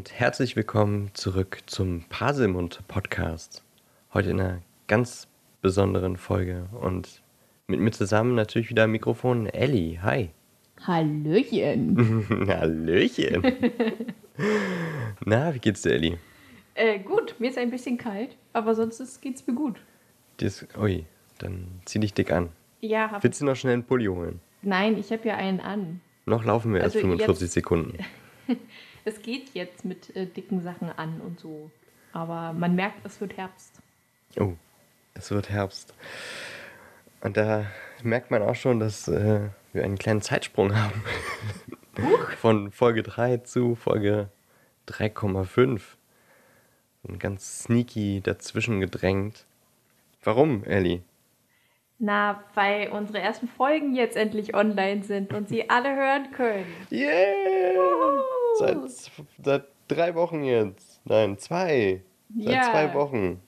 Und herzlich willkommen zurück zum Paselmund Podcast. Heute in einer ganz besonderen Folge und mit mir zusammen natürlich wieder am Mikrofon Ellie. Hi. Hallöchen. Hallöchen. Na, wie geht's dir, Ellie? Äh, gut, mir ist ein bisschen kalt, aber sonst geht's mir gut. Ist, ui, dann zieh dich dick an. Ja, hab, Willst du noch schnell einen Pulli holen? nein, ich habe ja einen an. Noch laufen wir erst Also 45 jetzt- Sekunden. Es geht jetzt mit äh, dicken Sachen an und so. Aber man merkt, es wird Herbst. Oh, es wird Herbst. Und da merkt man auch schon, dass äh, wir einen kleinen Zeitsprung haben. Von Folge 3 zu Folge 3,5. Und ganz sneaky dazwischen gedrängt. Warum, Ellie? Na, weil unsere ersten Folgen jetzt endlich online sind und sie alle hören können. Yeah! Seit, seit drei Wochen jetzt. Nein, zwei. Seit Ja. zwei Wochen.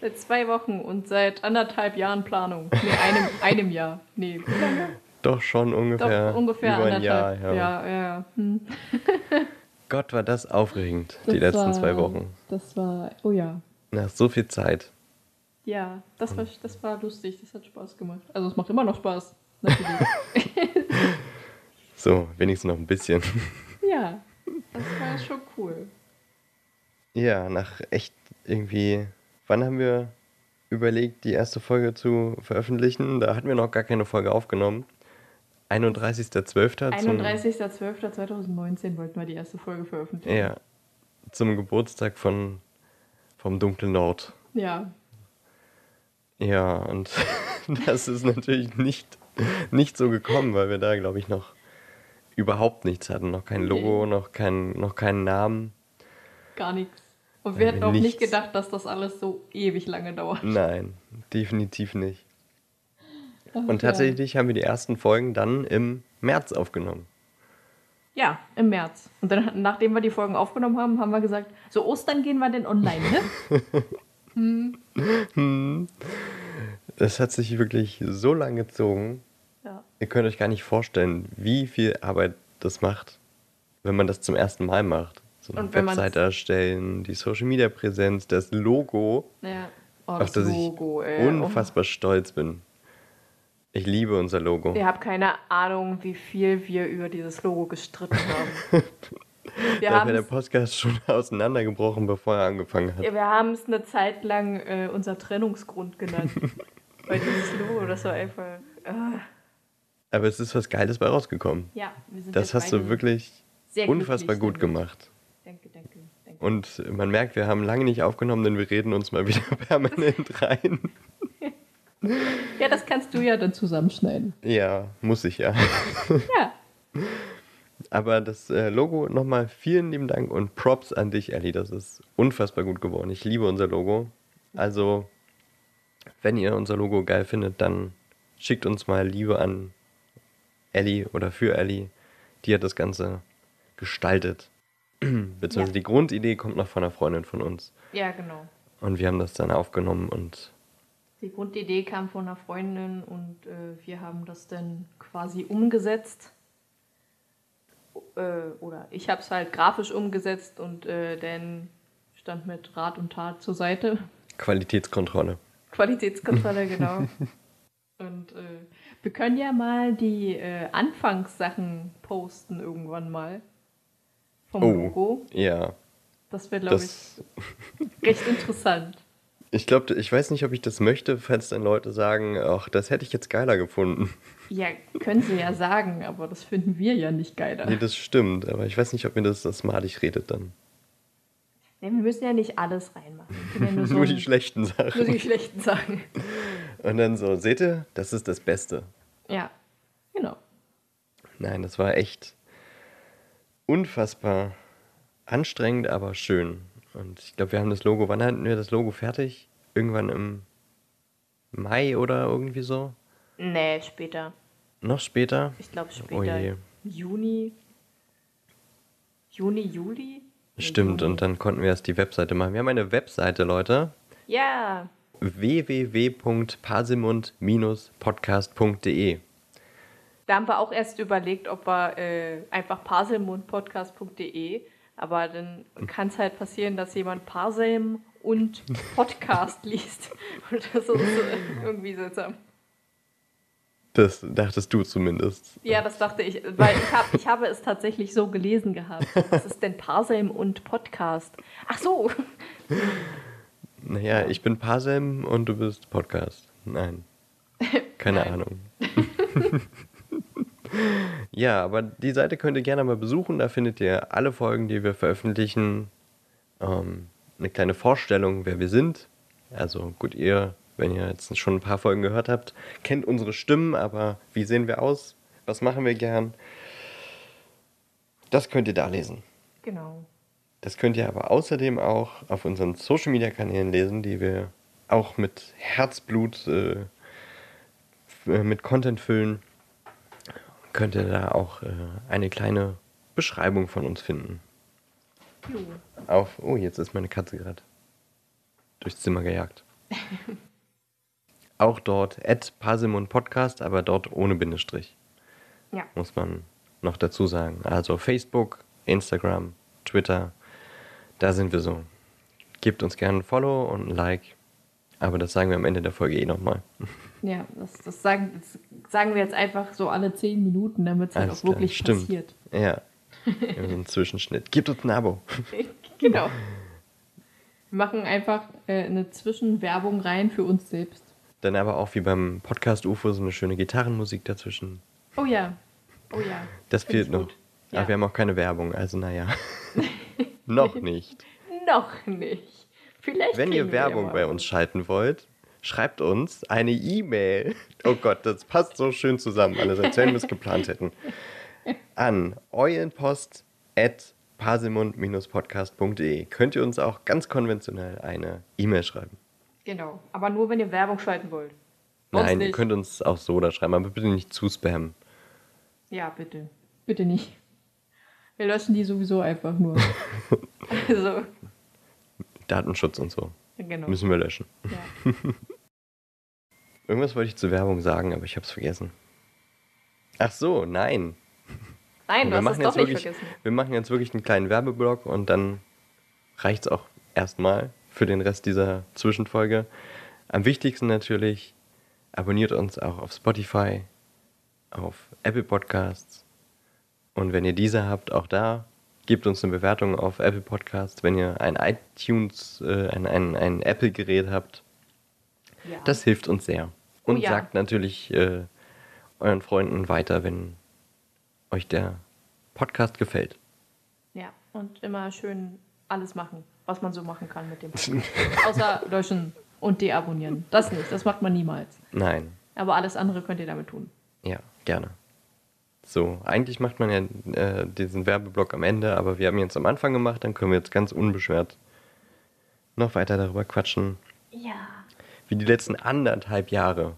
Seit zwei Wochen und seit anderthalb Jahren Planung. Nee, einem, einem Jahr. Nee, wie lange? Doch schon Doch, ungefähr, ungefähr über ein Jahr. Ja. ja, ja. Hm. Gott, war das aufregend, die Das letzten war- zwei Wochen. Das war, oh ja. Nach so viel Zeit. Ja, das war, das war lustig, das hat Spaß gemacht. Also es macht immer noch Spaß, natürlich. So, wenigstens noch ein bisschen. Ja, das war schon cool. Ja, nach echt irgendwie. Wann haben wir überlegt, die erste Folge zu veröffentlichen? Da hatten wir noch gar keine Folge aufgenommen. 31.12. zum- 31.12.2019 wollten wir die erste Folge veröffentlichen. Ja, zum Geburtstag von vom Dunklen Nord. Ja, Ja, und das ist natürlich nicht, nicht so gekommen, weil wir da, glaube ich, noch überhaupt nichts hatten. Noch kein Logo, noch, kein, noch keinen Namen. gar nichts. Und wir Ja, hätten auch nicht nichts. gedacht, dass das alles so ewig lange dauert. Nein, definitiv nicht. Ach, Und tatsächlich haben wir die ersten Folgen dann im März aufgenommen. Ja, im März. Und dann, nachdem wir die Folgen aufgenommen haben, haben wir gesagt, so Ostern gehen wir denn online, ne? Das hat sich wirklich so lang gezogen. Ihr könnt euch gar nicht vorstellen, wie viel Arbeit das macht, wenn man das zum ersten Mal macht. So eine Webseite erstellen, die Social Media Präsenz, das Logo, ja. Oh, auf das das Logo, ich ey. unfassbar stolz bin. Ich liebe unser Logo. Oh. Ihr habt keine Ahnung, wie viel wir über dieses Logo gestritten haben. Wir Da haben wäre der es Podcast schon auseinandergebrochen, bevor er angefangen hat. ja, wir haben's eine Zeit lang äh, unser Trennungsgrund genannt. Weil dieses Logo, das war einfach. ah. Aber es ist was Geiles bei rausgekommen. ja, wir sind Das hast du wirklich sehr unfassbar glücklich gut gemacht. Danke, danke, danke. Und man merkt, wir haben lange nicht aufgenommen, denn wir reden uns mal wieder permanent rein. Ja, das kannst du ja dann zusammenschneiden. Ja, muss ich ja. Ja. Aber das äh, Logo nochmal vielen lieben Dank und Props an dich, Ellie. Das ist unfassbar gut geworden. Ich liebe unser Logo. Also, wenn ihr unser Logo geil findet, dann schickt uns mal Liebe an Ellie oder für Ellie. Die hat das Ganze gestaltet. Beziehungsweise Ja. die Grundidee kommt noch von einer Freundin von uns. Ja, genau. Und wir haben das dann aufgenommen und Die Grundidee kam von einer Freundin und äh, wir haben das dann quasi umgesetzt. Äh, oder ich habe es halt grafisch umgesetzt und äh, dann stand mit Rat und Tat zur Seite. Qualitätskontrolle. Qualitätskontrolle, genau. und äh, wir können ja mal die äh, Anfangssachen posten irgendwann mal. Vom Oh. Logo. Ja, Das wäre, glaube ich, recht interessant. ich glaube, ich weiß nicht, ob ich das möchte, falls dann Leute sagen, ach, das hätte ich jetzt geiler gefunden. Ja, können sie ja sagen, aber das finden wir ja nicht geiler. Nee, das stimmt, aber ich weiß nicht, ob mir das, das malig redet dann. Nee, wir müssen ja nicht alles reinmachen. Ja nur, so Nur die schlechten nur Sachen. die schlechten Sachen. Und dann so, seht ihr, das ist das Beste. Ja, genau. Nein, das war echt unfassbar anstrengend, aber schön. Und ich glaube, wir haben das Logo, wann hatten wir das Logo fertig? Irgendwann im Mai oder irgendwie so? Nee, später. Noch später? Ich glaube Oh später. je. Juni. Juni, Juli? Stimmt, Juni. und dann konnten wir erst die Webseite machen. Wir haben eine Webseite, Leute. Ja, www.pasimund-podcast.de da haben wir auch erst überlegt, ob wir äh, einfach parselmundpodcast.de, Aber dann kann es halt passieren, dass jemand Parselm und Podcast liest. Und das ist äh, irgendwie seltsam. Das dachtest du zumindest. Ja, das dachte ich, weil ich, hab, ich habe es tatsächlich so gelesen gehabt. Was ist denn Parselm und Podcast? Ach so. Naja, ich bin Parsem und du bist Podcast. Nein. Keine Nein. Ahnung. ja, aber die Seite könnt ihr gerne mal besuchen. Da findet ihr alle Folgen, die wir veröffentlichen. Ähm, eine kleine Vorstellung, wer wir sind. Also gut, ihr, wenn ihr jetzt schon ein paar Folgen gehört habt, kennt unsere Stimmen, aber wie sehen wir aus? Was machen wir gern? Das könnt ihr da lesen. Genau. Das könnt ihr aber außerdem auch auf unseren Social Media Kanälen lesen, die wir auch mit Herzblut äh, mit Content füllen. Könnt ihr da auch äh, eine kleine Beschreibung von uns finden. Jo. Auf, oh, jetzt ist meine Katze gerade durchs Zimmer gejagt. auch dort, at Parsimon Podcast, aber dort ohne Bindestrich, Ja. muss man noch dazu sagen. Also Facebook, Instagram, Twitter, da sind wir so. Gebt uns gerne ein Follow und ein Like. Aber das sagen wir am Ende der Folge eh nochmal. Ja, das, das, sagen, das sagen wir jetzt einfach so alle zehn Minuten, damit es halt Alles auch klar, wirklich stimmt. passiert. Ja. Wir haben so einen Zwischenschnitt. Gebt uns ein Abo. genau. Wir machen einfach äh, eine Zwischenwerbung rein für uns selbst. Dann aber auch wie beim Podcast UFO so eine schöne Gitarrenmusik dazwischen. Oh ja. Oh ja. Das fehlt noch. gut. Ja. Aber wir haben auch keine Werbung, also naja. noch nicht. Noch nicht. Vielleicht Wenn ihr Werbung bei uns schalten wollt, schreibt uns eine E-Mail. Oh Gott, das passt so schön zusammen, alles, als wenn wir es geplant hätten. An eulenpost at parsimund-podcast.de könnt ihr uns auch ganz konventionell eine E-Mail schreiben. Genau. Aber nur, wenn ihr Werbung schalten wollt. Sonst Nein, ihr könnt uns auch so da schreiben, aber bitte nicht zu spammen. Ja, bitte. Bitte nicht. Wir löschen die sowieso einfach nur. also, Datenschutz und so. genau. Müssen wir löschen. Ja. Irgendwas wollte ich zur Werbung sagen, aber ich habe es vergessen. Ach so, nein. Nein, du wir hast es machen doch jetzt nicht wirklich, vergessen. wir machen jetzt wirklich einen kleinen Werbeblock und dann reicht es auch erstmal für den Rest dieser Zwischenfolge. Am wichtigsten natürlich, abonniert uns auch auf Spotify, auf Apple Podcasts und wenn ihr diese habt, auch da, gebt uns eine Bewertung auf Apple Podcasts. Wenn ihr ein iTunes, äh, ein, ein, ein Apple-Gerät habt, Ja. das hilft uns sehr. Und Oh ja. sagt natürlich äh, euren Freunden weiter, wenn euch der Podcast gefällt. ja. Und immer schön alles machen, was man so machen kann mit dem Podcast. Außer löschen und deabonnieren. Das nicht, das macht man niemals. Nein, Aber alles andere könnt ihr damit tun. ja, gerne. So, eigentlich macht man ja äh, diesen Werbeblock am Ende, aber wir haben ihn jetzt am Anfang gemacht, dann können wir jetzt ganz unbeschwert noch weiter darüber quatschen, Ja. wie die letzten anderthalb Jahre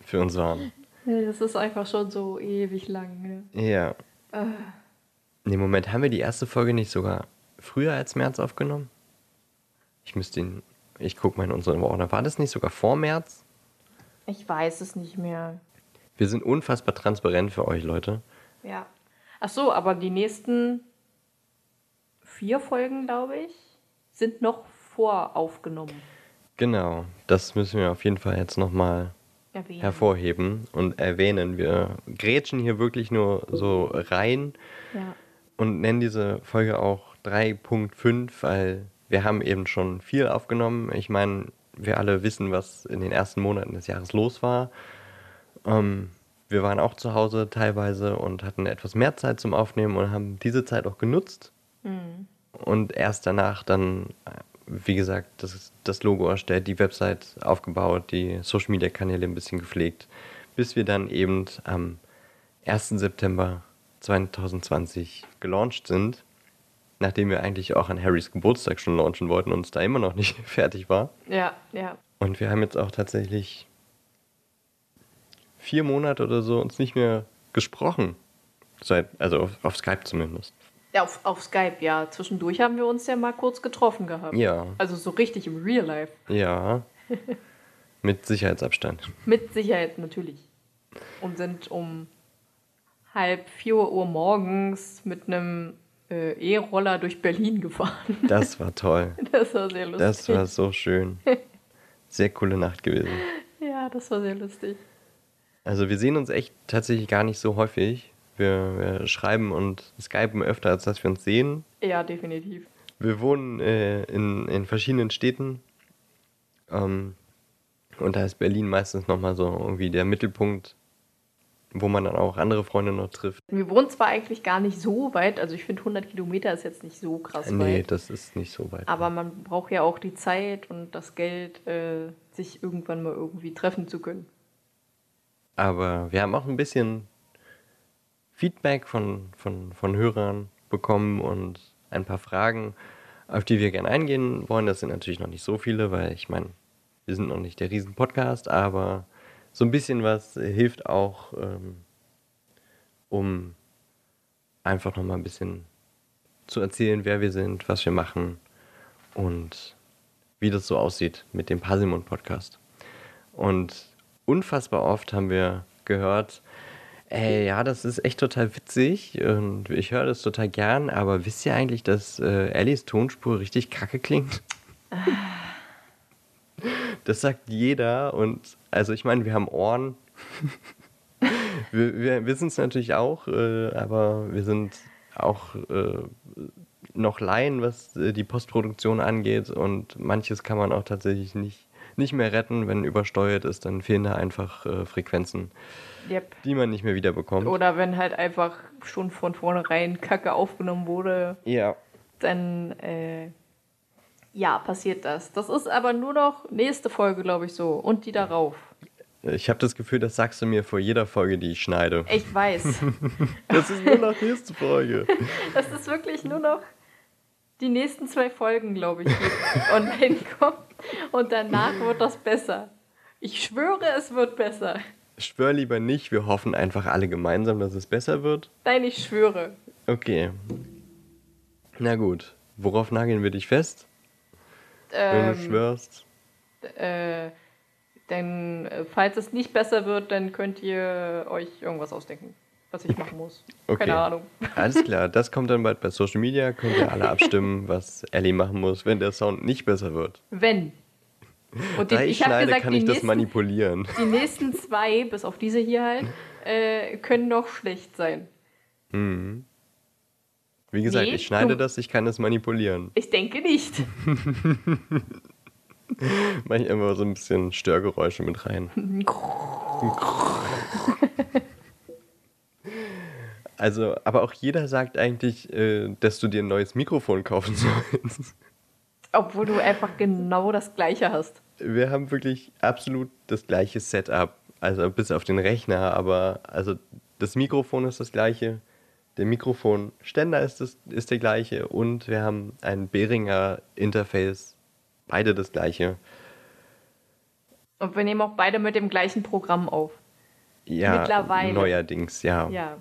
für uns waren. Das ist einfach schon so ewig lang. Ne? Ja. Äh, Nee, Moment, haben wir die erste Folge nicht sogar früher als März aufgenommen? Ich müsste ihn. Ich guck mal in unseren Ordner. War das nicht sogar vor März? ich weiß es nicht mehr. Wir sind unfassbar transparent für euch, Leute. Ja. Ach so, aber die nächsten vier Folgen, glaube ich, sind noch voraufgenommen. Genau, das müssen wir auf jeden Fall jetzt nochmal hervorheben und erwähnen. Wir grätschen hier wirklich nur so rein Ja. und nennen diese Folge auch 3.5, weil wir haben eben schon viel aufgenommen. Ich meine, wir alle wissen, was in den ersten Monaten des Jahres los war. Ähm, wir waren auch zu Hause teilweise und hatten etwas mehr Zeit zum Aufnehmen und haben diese Zeit auch genutzt. Und erst danach dann, äh, wie gesagt, das, das Logo erstellt, die Website aufgebaut, die Social Media Kanäle ein bisschen gepflegt, bis wir dann eben am 1. September 2020 gelauncht sind, nachdem wir eigentlich auch an Harrys Geburtstag schon launchen wollten und es da immer noch nicht fertig war. Ja, ja. Und wir haben jetzt auch tatsächlich vier Monate oder so uns nicht mehr gesprochen. Seit, also auf, auf Skype zumindest. Ja, auf, auf Skype, ja. Zwischendurch haben wir uns ja mal kurz getroffen gehabt. Ja, Also so richtig im Real Life. ja. Mit Sicherheitsabstand. Mit Sicherheit natürlich. Und sind um halb vier Uhr morgens mit einem äh, E-Roller durch Berlin gefahren. Das war toll. Das war sehr lustig. Das war so schön. Sehr coole Nacht gewesen. ja, das war sehr lustig. Also wir sehen uns echt tatsächlich gar nicht so häufig. Wir, wir schreiben und skypen öfter, als dass wir uns sehen. Ja, definitiv. Wir wohnen äh, in, in verschiedenen Städten. Ähm, und da ist Berlin meistens nochmal so irgendwie der Mittelpunkt, wo man dann auch andere Freunde noch trifft. Wir wohnen zwar eigentlich gar nicht so weit, also ich finde 100 Kilometer ist jetzt nicht so krass nee, weit. das ist nicht so weit. Aber man braucht ja auch die Zeit und das Geld, äh, sich irgendwann mal irgendwie treffen zu können. Aber wir haben auch ein bisschen Feedback von, von, von Hörern bekommen und ein paar Fragen, auf die wir gerne eingehen wollen. Das sind natürlich noch nicht so viele, weil ich meine, wir sind noch nicht der Riesen-Podcast, aber so ein bisschen was hilft auch, ähm, um einfach nochmal ein bisschen zu erzählen, wer wir sind, was wir machen und wie das so aussieht mit dem Pasimon-Podcast. Und unfassbar oft haben wir gehört, ey, ja, das ist echt total witzig und ich höre das total gern, aber wisst ihr eigentlich, dass äh, Ellies Tonspur richtig kacke klingt? Das sagt jeder und also ich meine, wir haben Ohren. wir wir wissen es natürlich auch, äh, aber wir sind auch äh, noch Laien, was äh, die Postproduktion angeht und manches kann man auch tatsächlich nicht, nicht mehr retten, wenn übersteuert ist, dann fehlen da einfach äh, Frequenzen, Yep. die man nicht mehr wiederbekommt. Oder wenn halt einfach schon von vornherein Kacke aufgenommen wurde, Ja, dann äh, ja, passiert das. Das ist aber nur noch nächste Folge, glaube ich, so. Und die darauf. ich habe das Gefühl, das sagst du mir vor jeder Folge, die ich schneide. Ich weiß. Das ist nur noch nächste Folge. Das ist wirklich nur noch die nächsten zwei Folgen, glaube ich, online kommen. Und danach wird das besser. Ich schwöre, es wird besser. Schwör lieber nicht, wir hoffen einfach alle gemeinsam, dass es besser wird. Nein, ich schwöre. Okay. Na gut, worauf nageln wir dich fest, wenn du Ähm, schwörst? äh, denn äh, falls es nicht besser wird, dann könnt ihr euch irgendwas ausdenken, was ich machen muss. Okay. Keine Ahnung. Alles klar, das kommt dann bald bei Social Media. Könnt ihr alle abstimmen, was Ellie machen muss, wenn der Sound nicht besser wird. Wenn. Und die, Da ich ich schneide, gesagt, kann ich das nächsten, manipulieren. die nächsten zwei, bis auf diese hier halt, äh, können noch schlecht sein. Mhm. Wie gesagt, Nee, ich schneide du- das, ich kann es manipulieren. Ich denke nicht. Mache ich einfach so ein bisschen Störgeräusche mit rein. Also, aber auch jeder sagt eigentlich, äh, dass du dir ein neues Mikrofon kaufen sollst. Obwohl du einfach genau das gleiche hast. Wir haben wirklich absolut das gleiche Setup. Also bis auf den Rechner, aber also das Mikrofon ist das gleiche, der Mikrofonständer ist, das, ist der gleiche und wir haben ein Behringer Interface. Beide das gleiche. Und wir nehmen auch beide mit dem gleichen Programm auf. Ja, Mittlerweile. neuerdings, ja. Ja.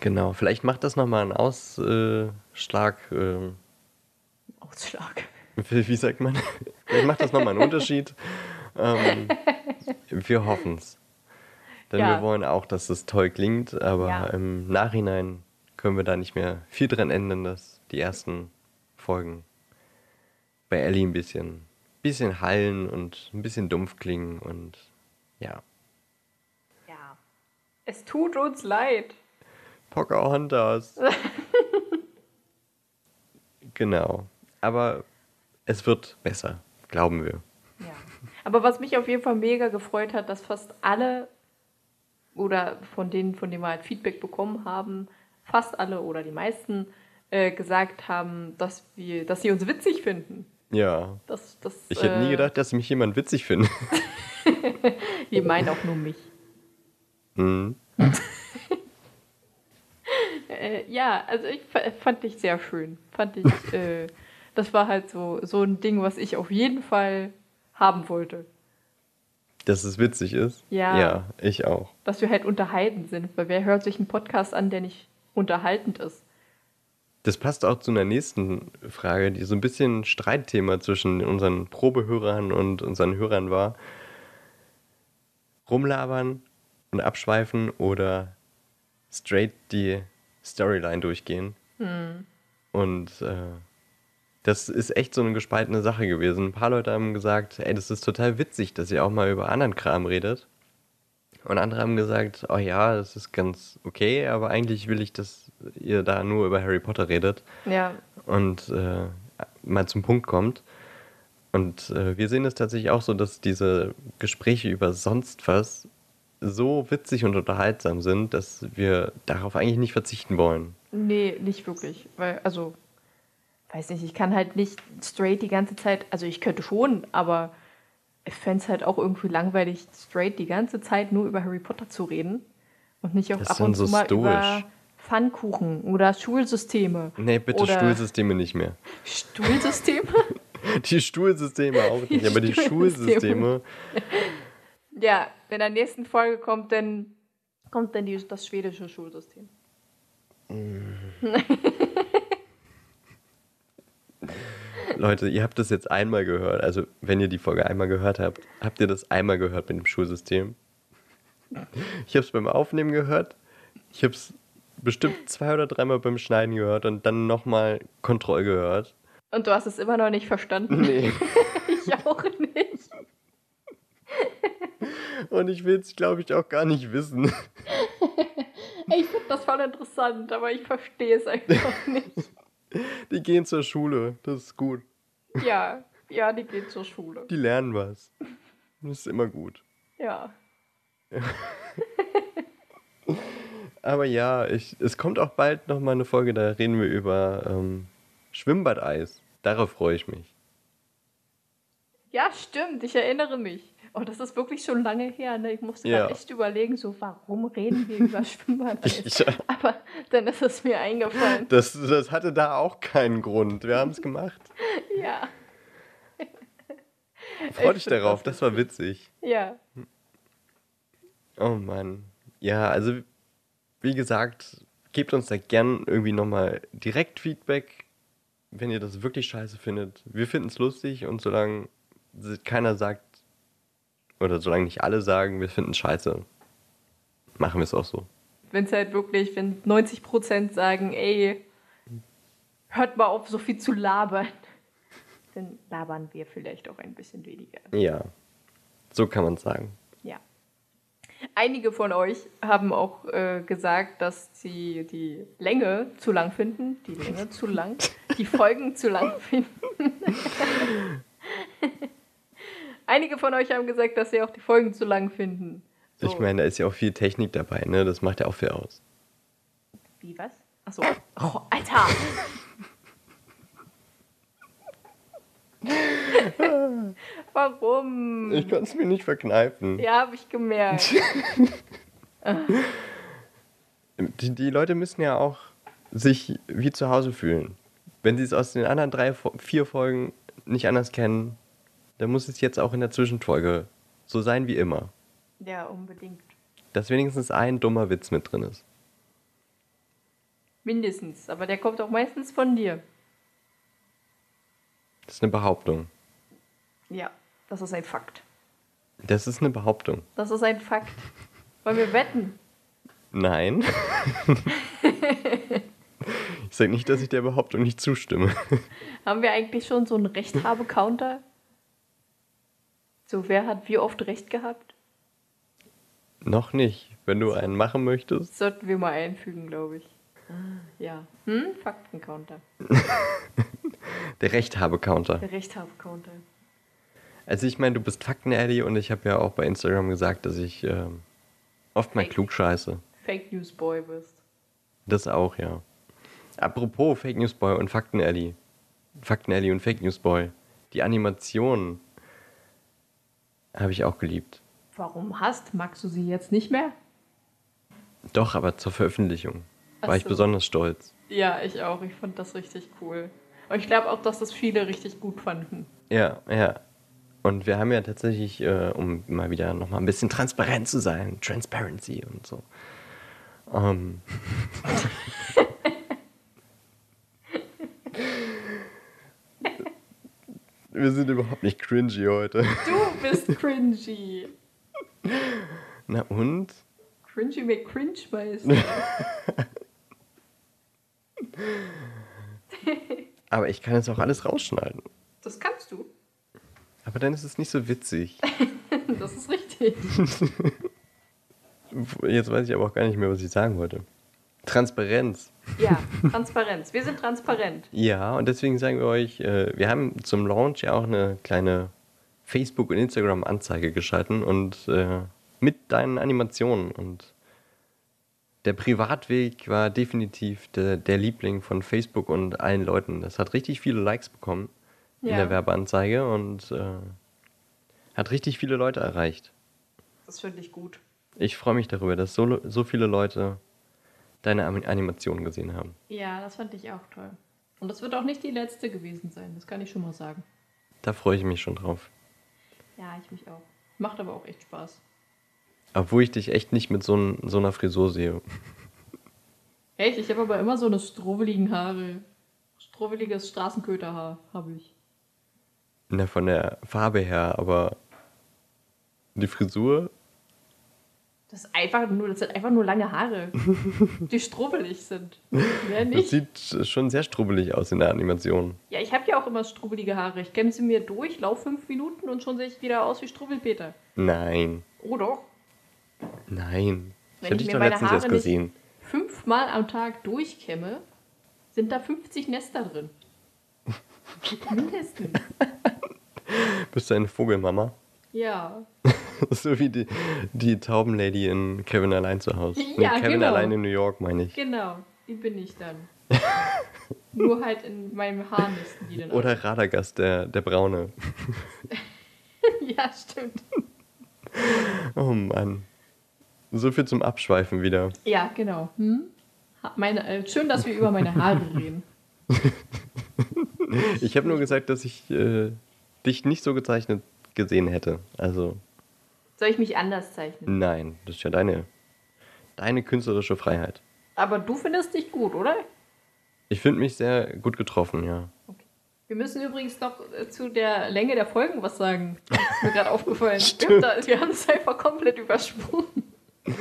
Genau, vielleicht macht das nochmal einen Ausschlag. Äh, Ausschlag. wie, wie sagt man? vielleicht macht das nochmal einen Unterschied. Ähm, wir hoffen es. Denn Ja. wir wollen auch, dass es toll klingt, aber Ja. im Nachhinein können wir da nicht mehr viel dran ändern, dass die ersten Folgen bei Ellie ein bisschen, bisschen hallen und ein bisschen dumpf klingen und ja. Ja. Es tut uns leid. Pocahontas. genau. Aber es wird besser, glauben wir. Ja. Aber was mich auf jeden Fall mega gefreut hat, dass fast alle oder von denen, von denen wir halt Feedback bekommen haben, fast alle oder die meisten äh, gesagt haben, dass wir, dass sie uns witzig finden. Ja. Das, das, Ich hätte nie äh, gedacht, dass mich jemand witzig findet. Die meinen auch nur mich. Mhm. Äh, ja, also ich fa- fand dich sehr schön. Fand ich, äh, das war halt so, so ein Ding, was ich auf jeden Fall haben wollte. Dass es witzig ist? Ja. Ja, ich auch. Dass wir halt unterhalten sind, weil wer hört sich einen Podcast an, der nicht unterhaltend ist? Das passt auch zu einer nächsten Frage, die so ein bisschen Streitthema zwischen unseren Probehörern und unseren Hörern war. Rumlabern und abschweifen oder straight die Storyline durchgehen. Und äh, das ist echt so eine gespaltene Sache gewesen. Ein paar Leute haben gesagt, ey, das ist total witzig, dass ihr auch mal über anderen Kram redet. Und andere haben gesagt, oh ja, das ist ganz okay, aber eigentlich will ich, dass ihr da nur über Harry Potter redet Ja, und äh, mal zum Punkt kommt. Und äh, wir sehen es tatsächlich auch so, dass diese Gespräche über sonst was so witzig und unterhaltsam sind, dass wir darauf eigentlich nicht verzichten wollen. nee, nicht wirklich. Weil, also, weiß nicht, ich kann halt nicht straight die ganze Zeit, also ich könnte schon, aber ich fände es halt auch irgendwie langweilig, straight die ganze Zeit nur über Harry Potter zu reden und nicht auch Das ab und zu so mal stoisch. über Pfannkuchen oder Schulsysteme. Nee, bitte oder Stuhlsysteme nicht mehr. Stuhlsysteme? Die Stuhlsysteme auch nicht, aber die. Schulsysteme. ja, in der nächsten Folge kommt dann, kommt dann die, das schwedische Schulsystem. Leute, ihr habt das jetzt einmal gehört. Also, wenn ihr die Folge einmal gehört habt, habt ihr das einmal gehört mit dem Schulsystem. Ich habe es beim Aufnehmen gehört. Ich habe es bestimmt zwei oder dreimal beim Schneiden gehört und dann nochmal Kontroll gehört. Und du hast es immer noch nicht verstanden? Nee. Ich auch nicht. Und ich will es, glaube ich, auch gar nicht wissen. Ich finde das voll interessant, aber ich verstehe es einfach nicht. Die gehen zur Schule. Das ist gut. Ja, ja, die geht zur Schule. Die lernen was. Das ist immer gut. Ja. Aber ja, ich, es kommt auch bald nochmal eine Folge, da reden wir über ähm, Schwimmbadeis. Darauf freue ich mich. Ja, stimmt, ich erinnere mich. Oh, das ist wirklich schon lange her. Ne? Ich musste Ja. echt überlegen, so, warum reden wir über Schwimmbad? Ja. Aber dann ist es mir eingefallen. Das, das hatte da auch keinen Grund. Wir haben es gemacht. Ja, Freu Ich dich darauf, das das war witzig. ja. Oh Mann. Ja, also wie gesagt, gebt uns da gern irgendwie nochmal direkt Feedback, wenn ihr das wirklich scheiße findet. Wir finden es lustig und solange keiner sagt, oder solange nicht alle sagen, wir finden es scheiße, machen wir es auch so. Wenn es halt wirklich, wenn 90% sagen, ey, hört mal auf, so viel zu labern, dann labern wir vielleicht auch ein bisschen weniger. Ja, so kann man sagen. Ja. Einige von euch haben auch äh, gesagt, dass sie die Länge zu lang finden. Die Länge zu lang. Die Folgen zu lang finden. Einige von euch haben gesagt, dass sie auch die Folgen zu lang finden. So, Ich meine, da ist ja auch viel Technik dabei, ne? Das macht ja auch viel aus. Wie was? Achso. Oh, Alter! Warum? Ich kann es mir nicht verkneifen. Ja, habe ich gemerkt. Die, die Leute müssen ja auch sich wie zu Hause fühlen. Wenn sie es aus den anderen drei, vier Folgen nicht anders kennen, dann muss es jetzt auch in der Zwischenfolge so sein wie immer. Ja, unbedingt. Dass wenigstens ein dummer Witz mit drin ist. Mindestens. Aber der kommt auch meistens von dir. Das ist eine Behauptung. Ja, das ist ein Fakt. Das ist eine Behauptung. Das ist ein Fakt. Wollen wir wetten? Nein. ich sage nicht, dass ich der Behauptung nicht zustimme. Haben wir eigentlich schon so einen Rechthabe-Counter? So, wer hat wie oft Recht gehabt? Noch nicht. Wenn du einen machen möchtest. Sollten wir mal einfügen, glaube ich. Ah, Ja. Hm? Fakten-Counter. Der Rechthabe-Counter. Der Rechthabe-Counter. Also ich meine, du bist Fakten-Eddie und ich habe ja auch bei Instagram gesagt, dass ich ähm, oft mal Fake. klug scheiße. Fake News Boy bist. Das auch, ja. Apropos Fake News Boy und Fakten Ellie. Fakten Ellie und Fake News Boy. Die Animation habe ich auch geliebt. Warum hast? Magst du sie jetzt nicht mehr? Doch, aber zur Veröffentlichung Ach war ich so. besonders stolz. Ja, ich auch. Ich fand das richtig cool. Und ich glaube auch, dass das viele richtig gut fanden. Ja, ja. Und wir haben ja tatsächlich, äh, um mal wieder nochmal ein bisschen transparent zu sein, Transparency und so. Ähm. wir sind überhaupt nicht cringy heute. Du bist cringy. Na und? Cringy mit Cringe Meister. Aber ich kann jetzt auch alles rausschneiden. Das kannst du. Aber dann ist es nicht so witzig. Das ist richtig. Jetzt weiß ich aber auch gar nicht mehr, was ich sagen wollte. Transparenz. Ja, Transparenz. Wir sind transparent. Ja, und deswegen sagen wir euch, äh, wir haben zum Launch ja auch eine kleine Facebook- und Instagram-Anzeige geschalten und äh, mit deinen Animationen. Und der Privatweg war definitiv der, der Liebling von Facebook und allen Leuten. Das hat richtig viele Likes bekommen in Ja. der Werbeanzeige und äh, hat richtig viele Leute erreicht. Das finde ich gut. Ich freue mich darüber, dass so, so viele Leute deine Ani- Animationen gesehen haben. Ja, das fand ich auch toll. Und das wird auch nicht die letzte gewesen sein, das kann ich schon mal sagen. Da freue ich mich schon drauf. Ja, ich mich auch. Macht aber auch echt Spaß. Obwohl ich dich echt nicht mit so, so einer Frisur sehe. Echt? Ich habe aber immer so eine strubbeligen Haare. Strubbeliges Straßenköterhaar habe ich. Na, von der Farbe her, aber die Frisur, Das ist einfach nur, das sind einfach nur lange Haare, die strubbelig sind. Mehr das nicht. sieht schon sehr strubbelig aus in der Animation. Ja, ich habe ja auch immer strubbelige Haare. Ich kämme sie mir durch, laufe fünf Minuten und schon sehe ich wieder aus wie Strubbelpeter. Nein, Oh doch. nein. Ich Wenn habe ich dich mir doch meine letztens Haare erst gesehen. Fünfmal am Tag durchkämme, sind da 50 Nester drin. Mindestens. Bist du eine Vogelmama? Ja. so wie die, die Taubenlady in Kevin allein zu Hause. Ja, nee, Kevin genau. allein in New York, meine ich. Genau, die bin ich dann. Nur halt in meinem Haar nisten die dann Oder Radagast, der, der Braune. Ja, stimmt. Oh Mann. So viel zum Abschweifen wieder. Ja, genau. Hm? Meine, äh, schön, dass wir über meine Haare reden. Ich habe nur gesagt, dass ich äh, dich nicht so gezeichnet gesehen hätte. Also, Soll ich mich anders zeichnen? nein, das ist ja deine, deine künstlerische Freiheit. Aber du findest dich gut, oder? Ich finde mich sehr gut getroffen, ja. Wir müssen übrigens noch äh, zu der Länge der Folgen was sagen. Das ist mir gerade aufgefallen. Wir haben, da, wir haben es einfach komplett übersprungen.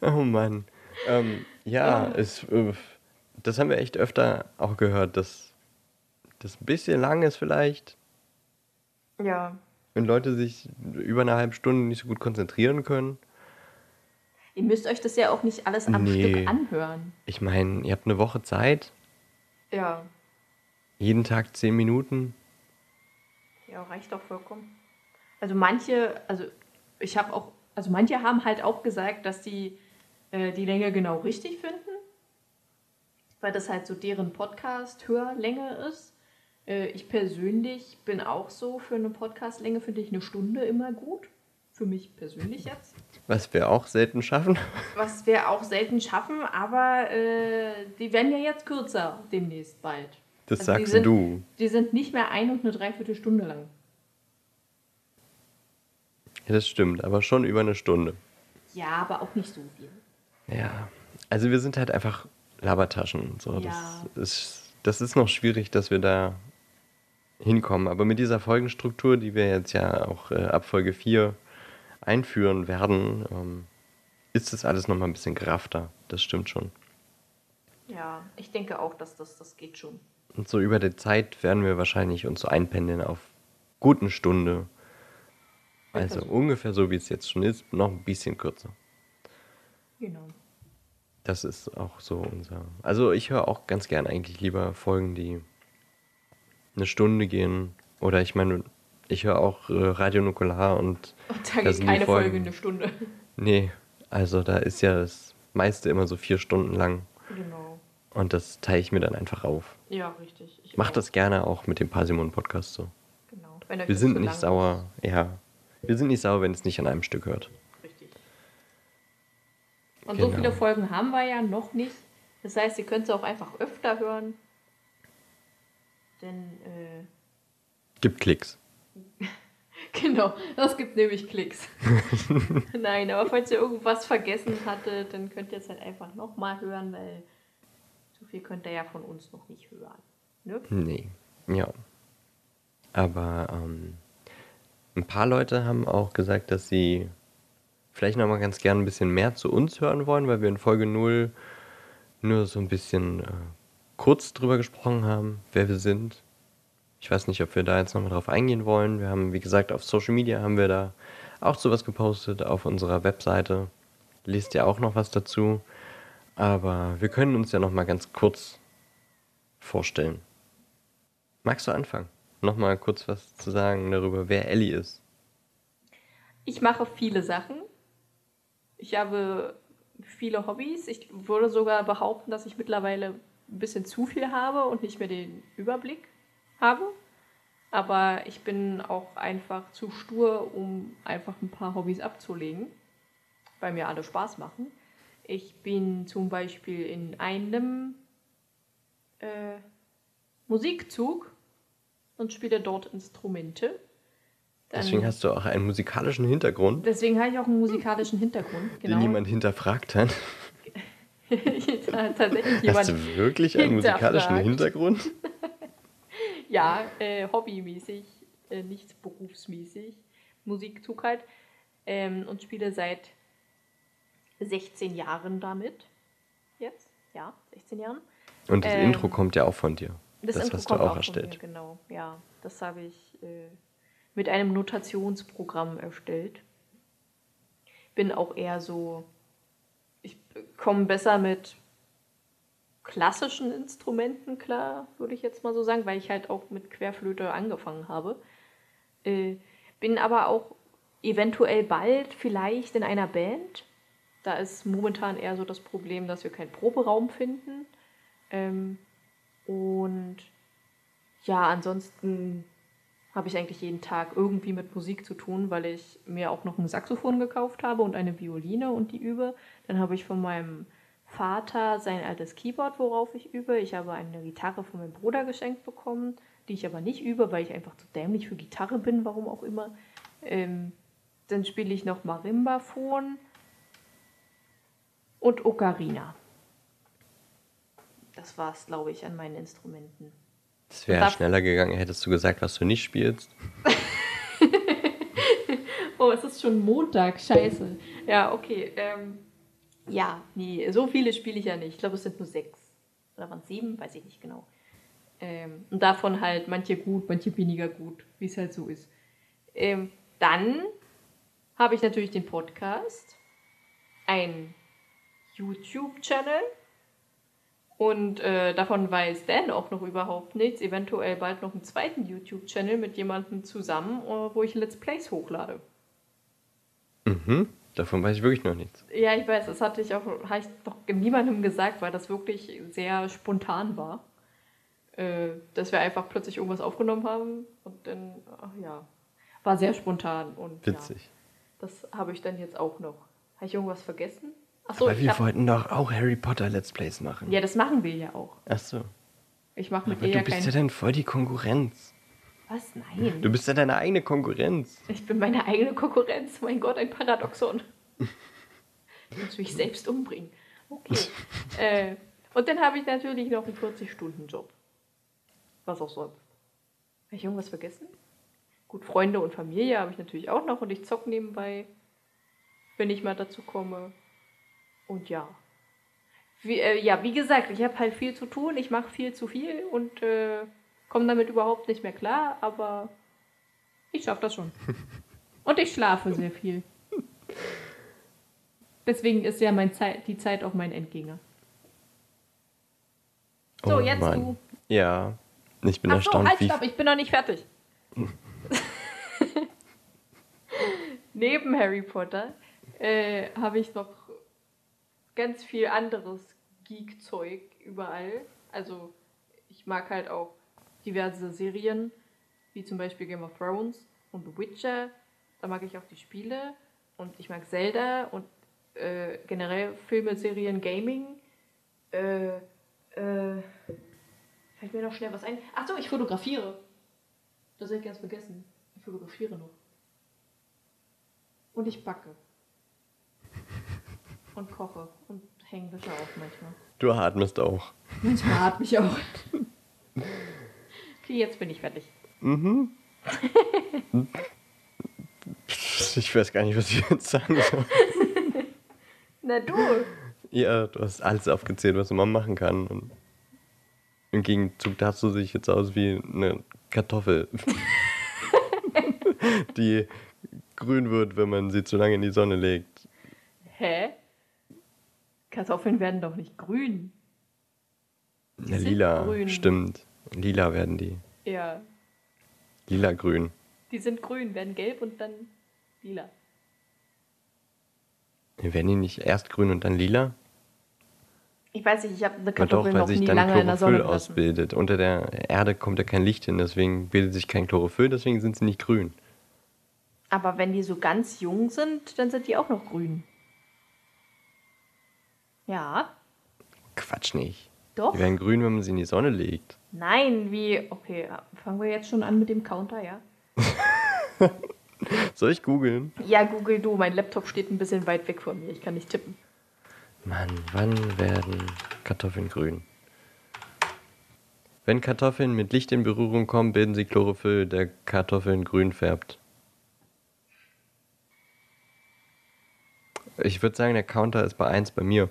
Oh Mann. Ähm, ja, Ja. Es, äh, das haben wir echt öfter auch gehört, dass das ein bisschen lang ist vielleicht, Ja. Wenn Leute sich über eine halbe Stunde nicht so gut konzentrieren können. Ihr müsst euch das ja auch nicht alles am Nee. Stück anhören. Ich meine, ihr habt eine Woche Zeit, Ja. jeden Tag zehn Minuten. Ja, reicht doch vollkommen. Also manche, also ich habe auch, also manche haben halt auch gesagt, dass die äh, die Länge genau richtig finden, weil das halt so deren Podcast-Hörlänge ist. Äh, ich persönlich bin auch so, für eine Podcast-Länge finde ich eine Stunde immer gut. Für mich persönlich jetzt. Was wir auch selten schaffen. Was wir auch selten schaffen, aber äh, die werden ja jetzt kürzer demnächst bald. Das Also die sagst sind- du. Die sind nicht mehr ein und eine Dreiviertelstunde lang. Ja, das stimmt, aber schon über eine Stunde. Ja, aber auch nicht so viel. Ja. Also wir sind halt einfach Labertaschen. So. Ja. Das, ist, das ist noch schwierig, dass wir da hinkommen. Aber mit dieser Folgenstruktur, die wir jetzt ja auch äh, ab Folge 4 einführen werden, ähm, ist das alles nochmal ein bisschen geraffter. Das stimmt schon. Ja, ich denke auch, dass das, das geht schon. Und so über die Zeit werden wir wahrscheinlich uns so einpendeln auf guten Stunde. Also so. ungefähr so, wie es jetzt schon ist, noch ein bisschen kürzer. Genau. Das ist auch so unser. Also ich höre auch ganz gern eigentlich lieber Folgen, die eine Stunde gehen. Oder ich meine, ich höre auch äh, Radio Nukular und Und da Das geht keine Folge eine Stunde. nee, also da ist ja das meiste immer so vier Stunden lang. Genau. Und das teile ich mir dann einfach auf. Ja, richtig. Ich Mach auch. das gerne auch mit dem Parsimon-Podcast so. Genau. Wir sind zu nicht sauer. Ja. Wir sind nicht sauer, wenn es nicht an einem Stück hört. ist. Richtig. Und so Genau. viele Folgen haben wir ja noch nicht. Das heißt, ihr könnt es auch einfach öfter hören. Denn, äh, Gibt Klicks. genau, das gibt nämlich Klicks. Nein, aber falls ihr irgendwas vergessen hattet, dann könnt ihr es halt einfach nochmal hören, weil so viel könnt ihr ja von uns noch nicht hören. Ne? Nee, ja. Aber ähm, ein paar Leute haben auch gesagt, dass sie vielleicht nochmal ganz gern ein bisschen mehr zu uns hören wollen, weil wir in Folge 0 nur so ein bisschen äh, kurz drüber gesprochen haben, wer wir sind. Ich weiß nicht, ob wir da jetzt nochmal drauf eingehen wollen. Wir haben, wie gesagt, auf Social Media haben wir da auch sowas gepostet, auf unserer Webseite. Lest ja auch noch was dazu. Aber wir können uns ja nochmal ganz kurz vorstellen. Magst du anfangen? Nochmal kurz was zu sagen darüber, wer Ellie ist. Ich mache viele Sachen. Ich habe viele Hobbys. Ich würde sogar behaupten, dass ich mittlerweile ein bisschen zu viel habe und nicht mehr den Überblick habe. Aber ich bin auch einfach zu stur, um einfach ein paar Hobbys abzulegen, weil mir alle Spaß machen. Ich bin zum Beispiel in einem äh, Musikzug und spiele dort Instrumente. Dann, deswegen hast du auch einen musikalischen Hintergrund. Deswegen habe ich auch einen musikalischen Hintergrund. Genau. Den niemand hinterfragt hat. tatsächlich Hast du wirklich einen musikalischen Hintergrund? ja, äh, hobbymäßig, äh, nicht berufsmäßig. Musikzug halt. Ähm, und spiele seit 16 Jahren damit. Jetzt? Ja, 16 Jahren. Und das ähm, Intro kommt ja auch von dir. Das, das hast du auch, auch erstellt. Mir, genau, ja. Das habe ich äh, mit einem Notationsprogramm erstellt. Bin auch eher so, ich komme besser mit klassischen Instrumenten klar, würde ich jetzt mal so sagen, weil ich halt auch mit Querflöte angefangen habe. Äh, bin aber auch eventuell bald vielleicht in einer Band. Da ist momentan eher so das Problem, dass wir keinen Proberaum finden. Ähm, und ja, ansonsten habe ich eigentlich jeden Tag irgendwie mit Musik zu tun, weil ich mir auch noch ein Saxophon gekauft habe und eine Violine und die übe. Dann habe ich von meinem Vater sein altes Keyboard, worauf ich übe. Ich habe eine Gitarre von meinem Bruder geschenkt bekommen, die ich aber nicht übe, weil ich einfach zu dämlich für Gitarre bin, warum auch immer. Ähm, dann spiele ich noch Marimbaphon und Ocarina. Das war es, glaube ich, an meinen Instrumenten. Es wäre schneller gegangen, hättest du gesagt, was du nicht spielst. oh, es ist schon Montag, scheiße. Ja, okay. Ähm, ja, nee, so viele spiele ich ja nicht. Ich glaube, es sind nur sechs. Oder waren es sieben? Weiß ich nicht genau. Ähm, und davon halt manche gut, manche weniger gut, wie es halt so ist. Ähm, dann habe ich natürlich den Podcast, ein YouTube-Channel, und äh, davon weiß Dan auch noch überhaupt nichts. Eventuell bald noch einen zweiten YouTube-Channel mit jemandem zusammen, äh, wo ich Let's Plays hochlade. Mhm. Davon weiß ich wirklich noch nichts. Ja, ich weiß, das hatte ich auch, habe ich doch niemandem gesagt, weil das wirklich sehr spontan war. Äh, dass wir einfach plötzlich irgendwas aufgenommen haben und dann, ach ja, war sehr spontan. Und, Witzig. Ja, das habe ich dann jetzt auch noch. Habe ich irgendwas vergessen? Achso, Aber wir hab... wollten doch auch Harry Potter Let's Plays machen. Ja, das machen wir ja auch. Ach so. Ich mache mit Aber dir du ja bist ja dann voll die Konkurrenz. Was? Nein. Du bist ja deine eigene Konkurrenz. Ich bin meine eigene Konkurrenz. Mein Gott, ein Paradoxon. ich muss mich selbst umbringen. Okay. äh, und dann habe ich natürlich noch einen 40-Stunden-Job. Was auch sonst. Habe ich irgendwas vergessen? Gut, Freunde und Familie habe ich natürlich auch noch und ich zock nebenbei, wenn ich mal dazu komme. Und ja. Wie, äh, ja, wie gesagt, ich habe halt viel zu tun, ich mache viel zu viel und äh, komme damit überhaupt nicht mehr klar, aber ich schaffe das schon. und ich schlafe sehr viel. Deswegen ist ja mein Zeit, die Zeit auch mein Endgänger. So, oh, jetzt Mann. du. Ja, ich bin Ach erstaunt. So, halt, stopp, ich bin noch nicht fertig. Neben Harry Potter äh, habe ich noch ganz viel anderes Geek-Zeug überall. Also ich mag halt auch diverse Serien, wie zum Beispiel Game of Thrones und The Witcher. Da mag ich auch die Spiele und ich mag Zelda und äh, generell Filme, Serien, Gaming. Äh, äh, fällt mir noch schnell was ein. Achso, ich fotografiere. Das hätte ich ganz vergessen. Ich fotografiere noch. Und ich backe und koche und hänge Wäsche auf manchmal. Du atmest auch. Manchmal atme ich auch. Okay, jetzt bin ich fertig. Mhm. ich weiß gar nicht, was ich jetzt sagen soll. Na du. Ja, du hast alles aufgezählt, was man machen kann. Und Im Gegenzug dazu sehe ich jetzt aus wie eine Kartoffel, die grün wird, wenn man sie zu lange in die Sonne legt. Hä? Kartoffeln werden doch nicht grün. Die lila, grün. stimmt. Lila werden die. Ja. Lila-grün. Die sind grün, werden gelb und dann lila. Werden die nicht erst grün und dann lila? Ich weiß nicht, ich habe eine Kartoffel doch, noch nie lange in der Sonne gelassen. ausbildet. Unter der Erde kommt ja kein Licht hin, deswegen bildet sich kein Chlorophyll, deswegen sind sie nicht grün. Aber wenn die so ganz jung sind, dann sind die auch noch grün. Ja. Quatsch nicht. Doch. Die werden grün, wenn man sie in die Sonne legt. Nein, wie. Okay, fangen wir jetzt schon an mit dem Counter, ja? Soll ich googeln? Ja, google du. Mein Laptop steht ein bisschen weit weg von mir. Ich kann nicht tippen. Mann, wann werden Kartoffeln grün? Wenn Kartoffeln mit Licht in Berührung kommen, bilden sie Chlorophyll, der Kartoffeln grün färbt. Ich würde sagen, der Counter ist bei 1 bei mir.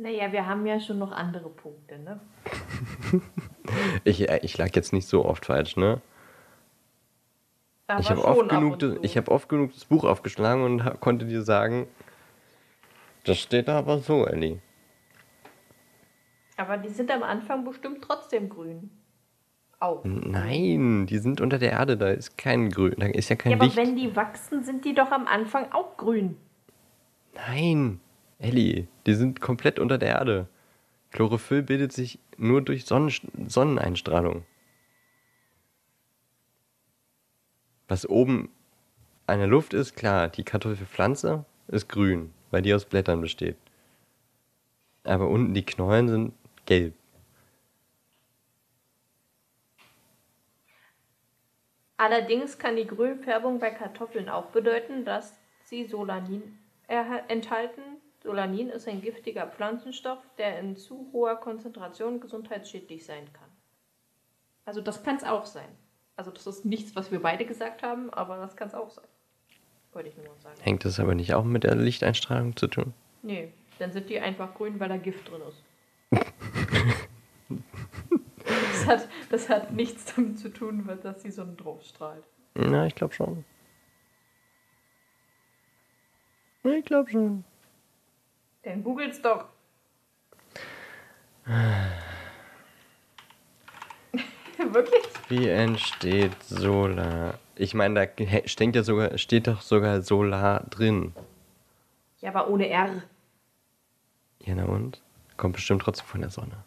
Naja, wir haben ja schon noch andere Punkte, ne? ich, äh, ich lag jetzt nicht so oft falsch, ne? Aber ich habe oft, genug, hab oft genug das Buch aufgeschlagen und konnte dir sagen, das steht da aber so, Ellie. Aber die sind am Anfang bestimmt trotzdem grün. Auch. Nein, die sind unter der Erde, da ist kein Grün, da ist ja kein ja, Licht. aber wenn die wachsen, sind die doch am Anfang auch grün. Nein, Ellie, die sind komplett unter der Erde. Chlorophyll bildet sich nur durch Sonnen Sonneneinstrahlung. Was oben an der Luft ist, klar, die Kartoffelpflanze ist grün weil die aus Blättern besteht. Aber unten die Knollen sind gelb. Allerdings kann die Grünfärbung bei Kartoffeln auch bedeuten, dass sie Solanin enthalten. Solanin ist ein giftiger Pflanzenstoff, der in zu hoher Konzentration gesundheitsschädlich sein kann. Also das kann es auch sein. Also das ist nichts, was wir beide gesagt haben, aber das kann es auch sein. Wollte ich nur sagen. Hängt das aber nicht auch mit der Lichteinstrahlung zu tun? Nee, dann sind die einfach grün, weil da Gift drin ist. das, hat, das hat nichts damit zu tun, dass die Sonne drauf strahlt. Na, ich glaube schon. Ich glaube schon. Dann googelt's doch. Wirklich? Wie entsteht Solar? Ich meine, da steht, ja sogar, steht doch sogar Solar drin. Ja, aber ohne R. Ja, na und? Kommt bestimmt trotzdem von der Sonne.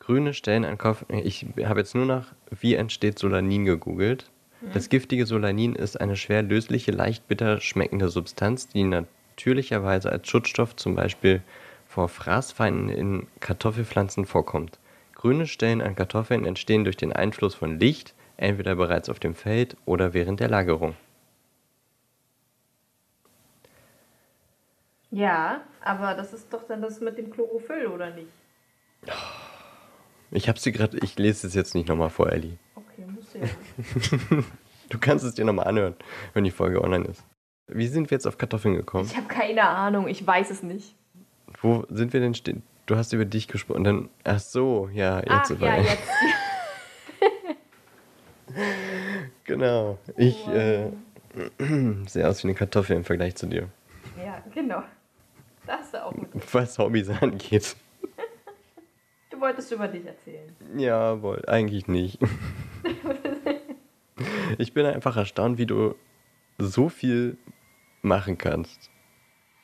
Grüne Stellen an Kopf. Ich habe jetzt nur nach Wie entsteht Solanin gegoogelt. Mhm. Das giftige Solanin ist eine schwer lösliche, leicht bitter schmeckende Substanz, die natürlicherweise als Schutzstoff zum Beispiel vor Fraßfeinden in Kartoffelpflanzen vorkommt. Grüne Stellen an Kartoffeln entstehen durch den Einfluss von Licht, entweder bereits auf dem Feld oder während der Lagerung. Ja, aber das ist doch dann das mit dem Chlorophyll, oder nicht? Ich habe sie gerade, ich lese es jetzt nicht nochmal vor, Ellie. Okay, musst du ja. du kannst es dir nochmal anhören, wenn die Folge online ist. Wie sind wir jetzt auf Kartoffeln gekommen? Ich habe keine Ahnung, ich weiß es nicht. Wo sind wir denn stehen? Du hast über dich gesprochen, dann, ach so, ja, jetzt. Ach, ja, jetzt. genau. Ich äh, sehe aus wie eine Kartoffel im Vergleich zu dir. Ja, genau. Das ist auch gut. Was Hobbys angeht. Du wolltest über dich erzählen. Ja, wollte eigentlich nicht. ich bin einfach erstaunt, wie du so viel machen kannst.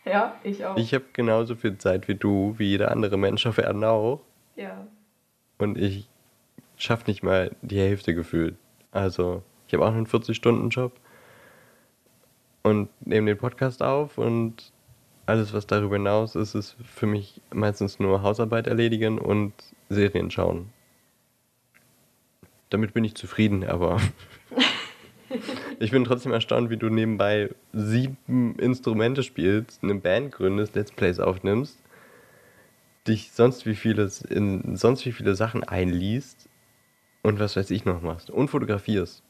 Ja, ich auch. Ich habe genauso viel Zeit wie du, wie jeder andere Mensch auf Erden auch. Ja. Und ich schaffe nicht mal die Hälfte gefühlt. Also, ich habe auch einen 40-Stunden-Job und nehme den Podcast auf und alles, was darüber hinaus ist, ist für mich meistens nur Hausarbeit erledigen und Serien schauen. Damit bin ich zufrieden, aber ich bin trotzdem erstaunt, wie du nebenbei sieben Instrumente spielst, eine Band gründest, Let's Plays aufnimmst, dich sonst wie vieles in sonst wie viele Sachen einliest und was weiß ich noch machst. Und fotografierst.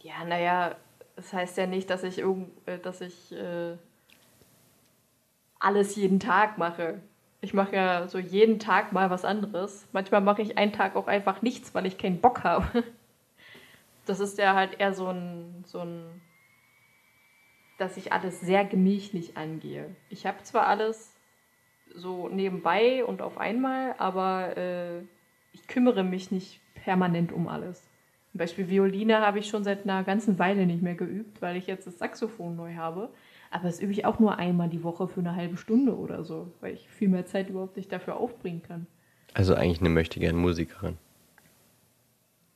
Ja, naja, das heißt ja nicht, dass ich, irgend, äh, dass ich äh, alles jeden Tag mache. Ich mache ja so jeden Tag mal was anderes. Manchmal mache ich einen Tag auch einfach nichts, weil ich keinen Bock habe. Das ist ja halt eher so ein, so ein, dass ich alles sehr gemächlich angehe. Ich habe zwar alles so nebenbei und auf einmal, aber äh, ich kümmere mich nicht permanent um alles. Zum Beispiel Violine habe ich schon seit einer ganzen Weile nicht mehr geübt, weil ich jetzt das Saxophon neu habe. Aber das übe ich auch nur einmal die Woche für eine halbe Stunde oder so, weil ich viel mehr Zeit überhaupt nicht dafür aufbringen kann. Also eigentlich eine möchte gerne Musikerin.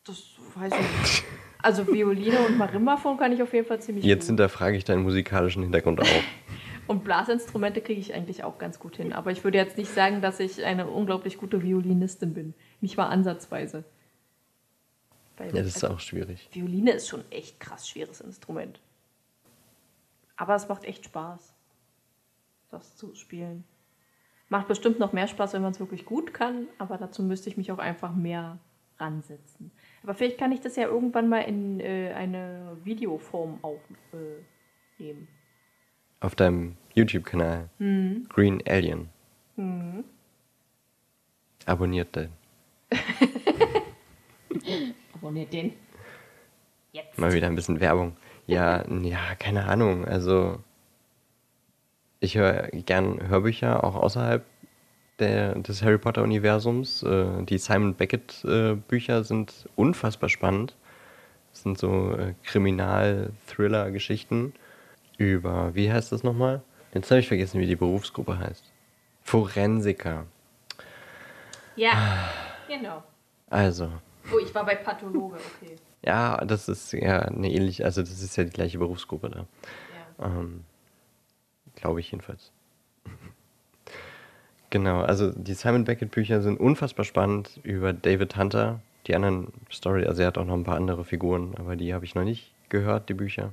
Das weiß ich nicht. Also Violine und Marimbaphon kann ich auf jeden Fall ziemlich Jetzt gut. hinterfrage ich deinen musikalischen Hintergrund auch. Und Blasinstrumente kriege ich eigentlich auch ganz gut hin. Aber ich würde jetzt nicht sagen, dass ich eine unglaublich gute Violinistin bin. Nicht mal ansatzweise. Weil, Ja, das ist also, auch schwierig. Violine ist schon echt krass schweres Instrument. Aber es macht echt Spaß, das zu spielen. Macht bestimmt noch mehr Spaß, wenn man es wirklich gut kann, aber dazu müsste ich mich auch einfach mehr ransetzen. Aber vielleicht kann ich das ja irgendwann mal in äh, eine Videoform aufnehmen. Äh. Auf deinem YouTube-Kanal Mhm. Green Alien. Abonniert den. Abonniert den. Jetzt. Mal wieder ein bisschen Werbung. Ja, ja, keine Ahnung. Also ich höre gern Hörbücher, auch außerhalb der, des Harry Potter-Universums. Äh, die Simon Beckett-Bücher sind unfassbar spannend. Das sind so äh, Kriminal-Thriller-Geschichten über, wie heißt das nochmal? Jetzt habe ich vergessen, wie die Berufsgruppe heißt. Forensiker. Ja, genau. Also, Oh, ich war bei Pathologe, okay. ja, das ist ja eine ähnliche, also das ist ja die gleiche Berufsgruppe da. Ja. Ähm, Glaube ich jedenfalls. Genau, also die Simon Beckett Bücher sind unfassbar spannend über David Hunter. Die anderen Story, also er hat auch noch ein paar andere Figuren, aber die habe ich noch nicht gehört, die Bücher.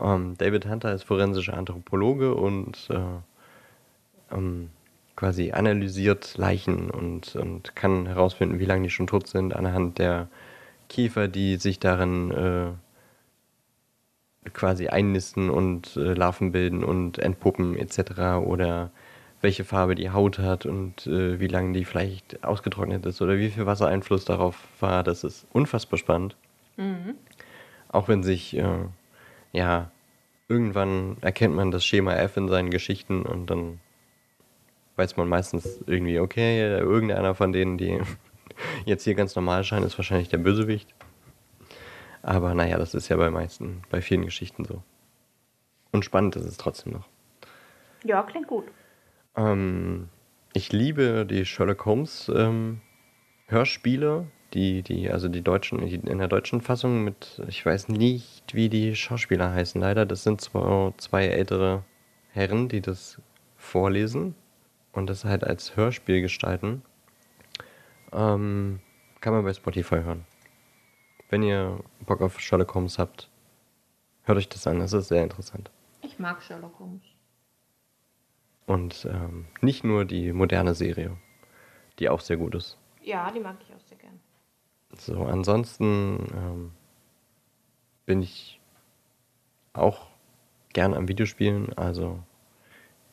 Ähm, David Hunter ist forensischer Anthropologe und äh, ähm, quasi analysiert Leichen und, und kann herausfinden, wie lange die schon tot sind, anhand der Kiefer, die sich darin äh, quasi einnisten und äh, Larven bilden und entpuppen etc. Oder welche Farbe die Haut hat und äh, wie lange die vielleicht ausgetrocknet ist oder wie viel Wassereinfluss darauf war. Das ist unfassbar spannend. Auch wenn sich, äh, ja, irgendwann erkennt man das Schema F in seinen Geschichten und dann weiß man meistens irgendwie, okay, irgendeiner von denen, die jetzt hier ganz normal scheinen, ist wahrscheinlich der Bösewicht. Aber naja, das ist ja bei meisten, bei vielen Geschichten so. Und spannend ist es trotzdem noch. ja, klingt gut. Ähm, ich liebe die Sherlock Holmes ähm, Hörspiele, die, die, also die deutschen, in der deutschen Fassung mit, ich weiß nicht, wie die Schauspieler heißen, leider. Das sind zwei, zwei ältere Herren, die das vorlesen und das halt als Hörspiel gestalten. Ähm, kann man bei Spotify hören. Wenn ihr Bock auf Sherlock Holmes habt, hört euch das an, das ist sehr interessant. Ich mag Sherlock Holmes. Und ähm, nicht nur die moderne Serie, die auch sehr gut ist. Ja, die mag ich auch sehr gern. So, ansonsten ähm, bin ich auch gern am Videospielen, also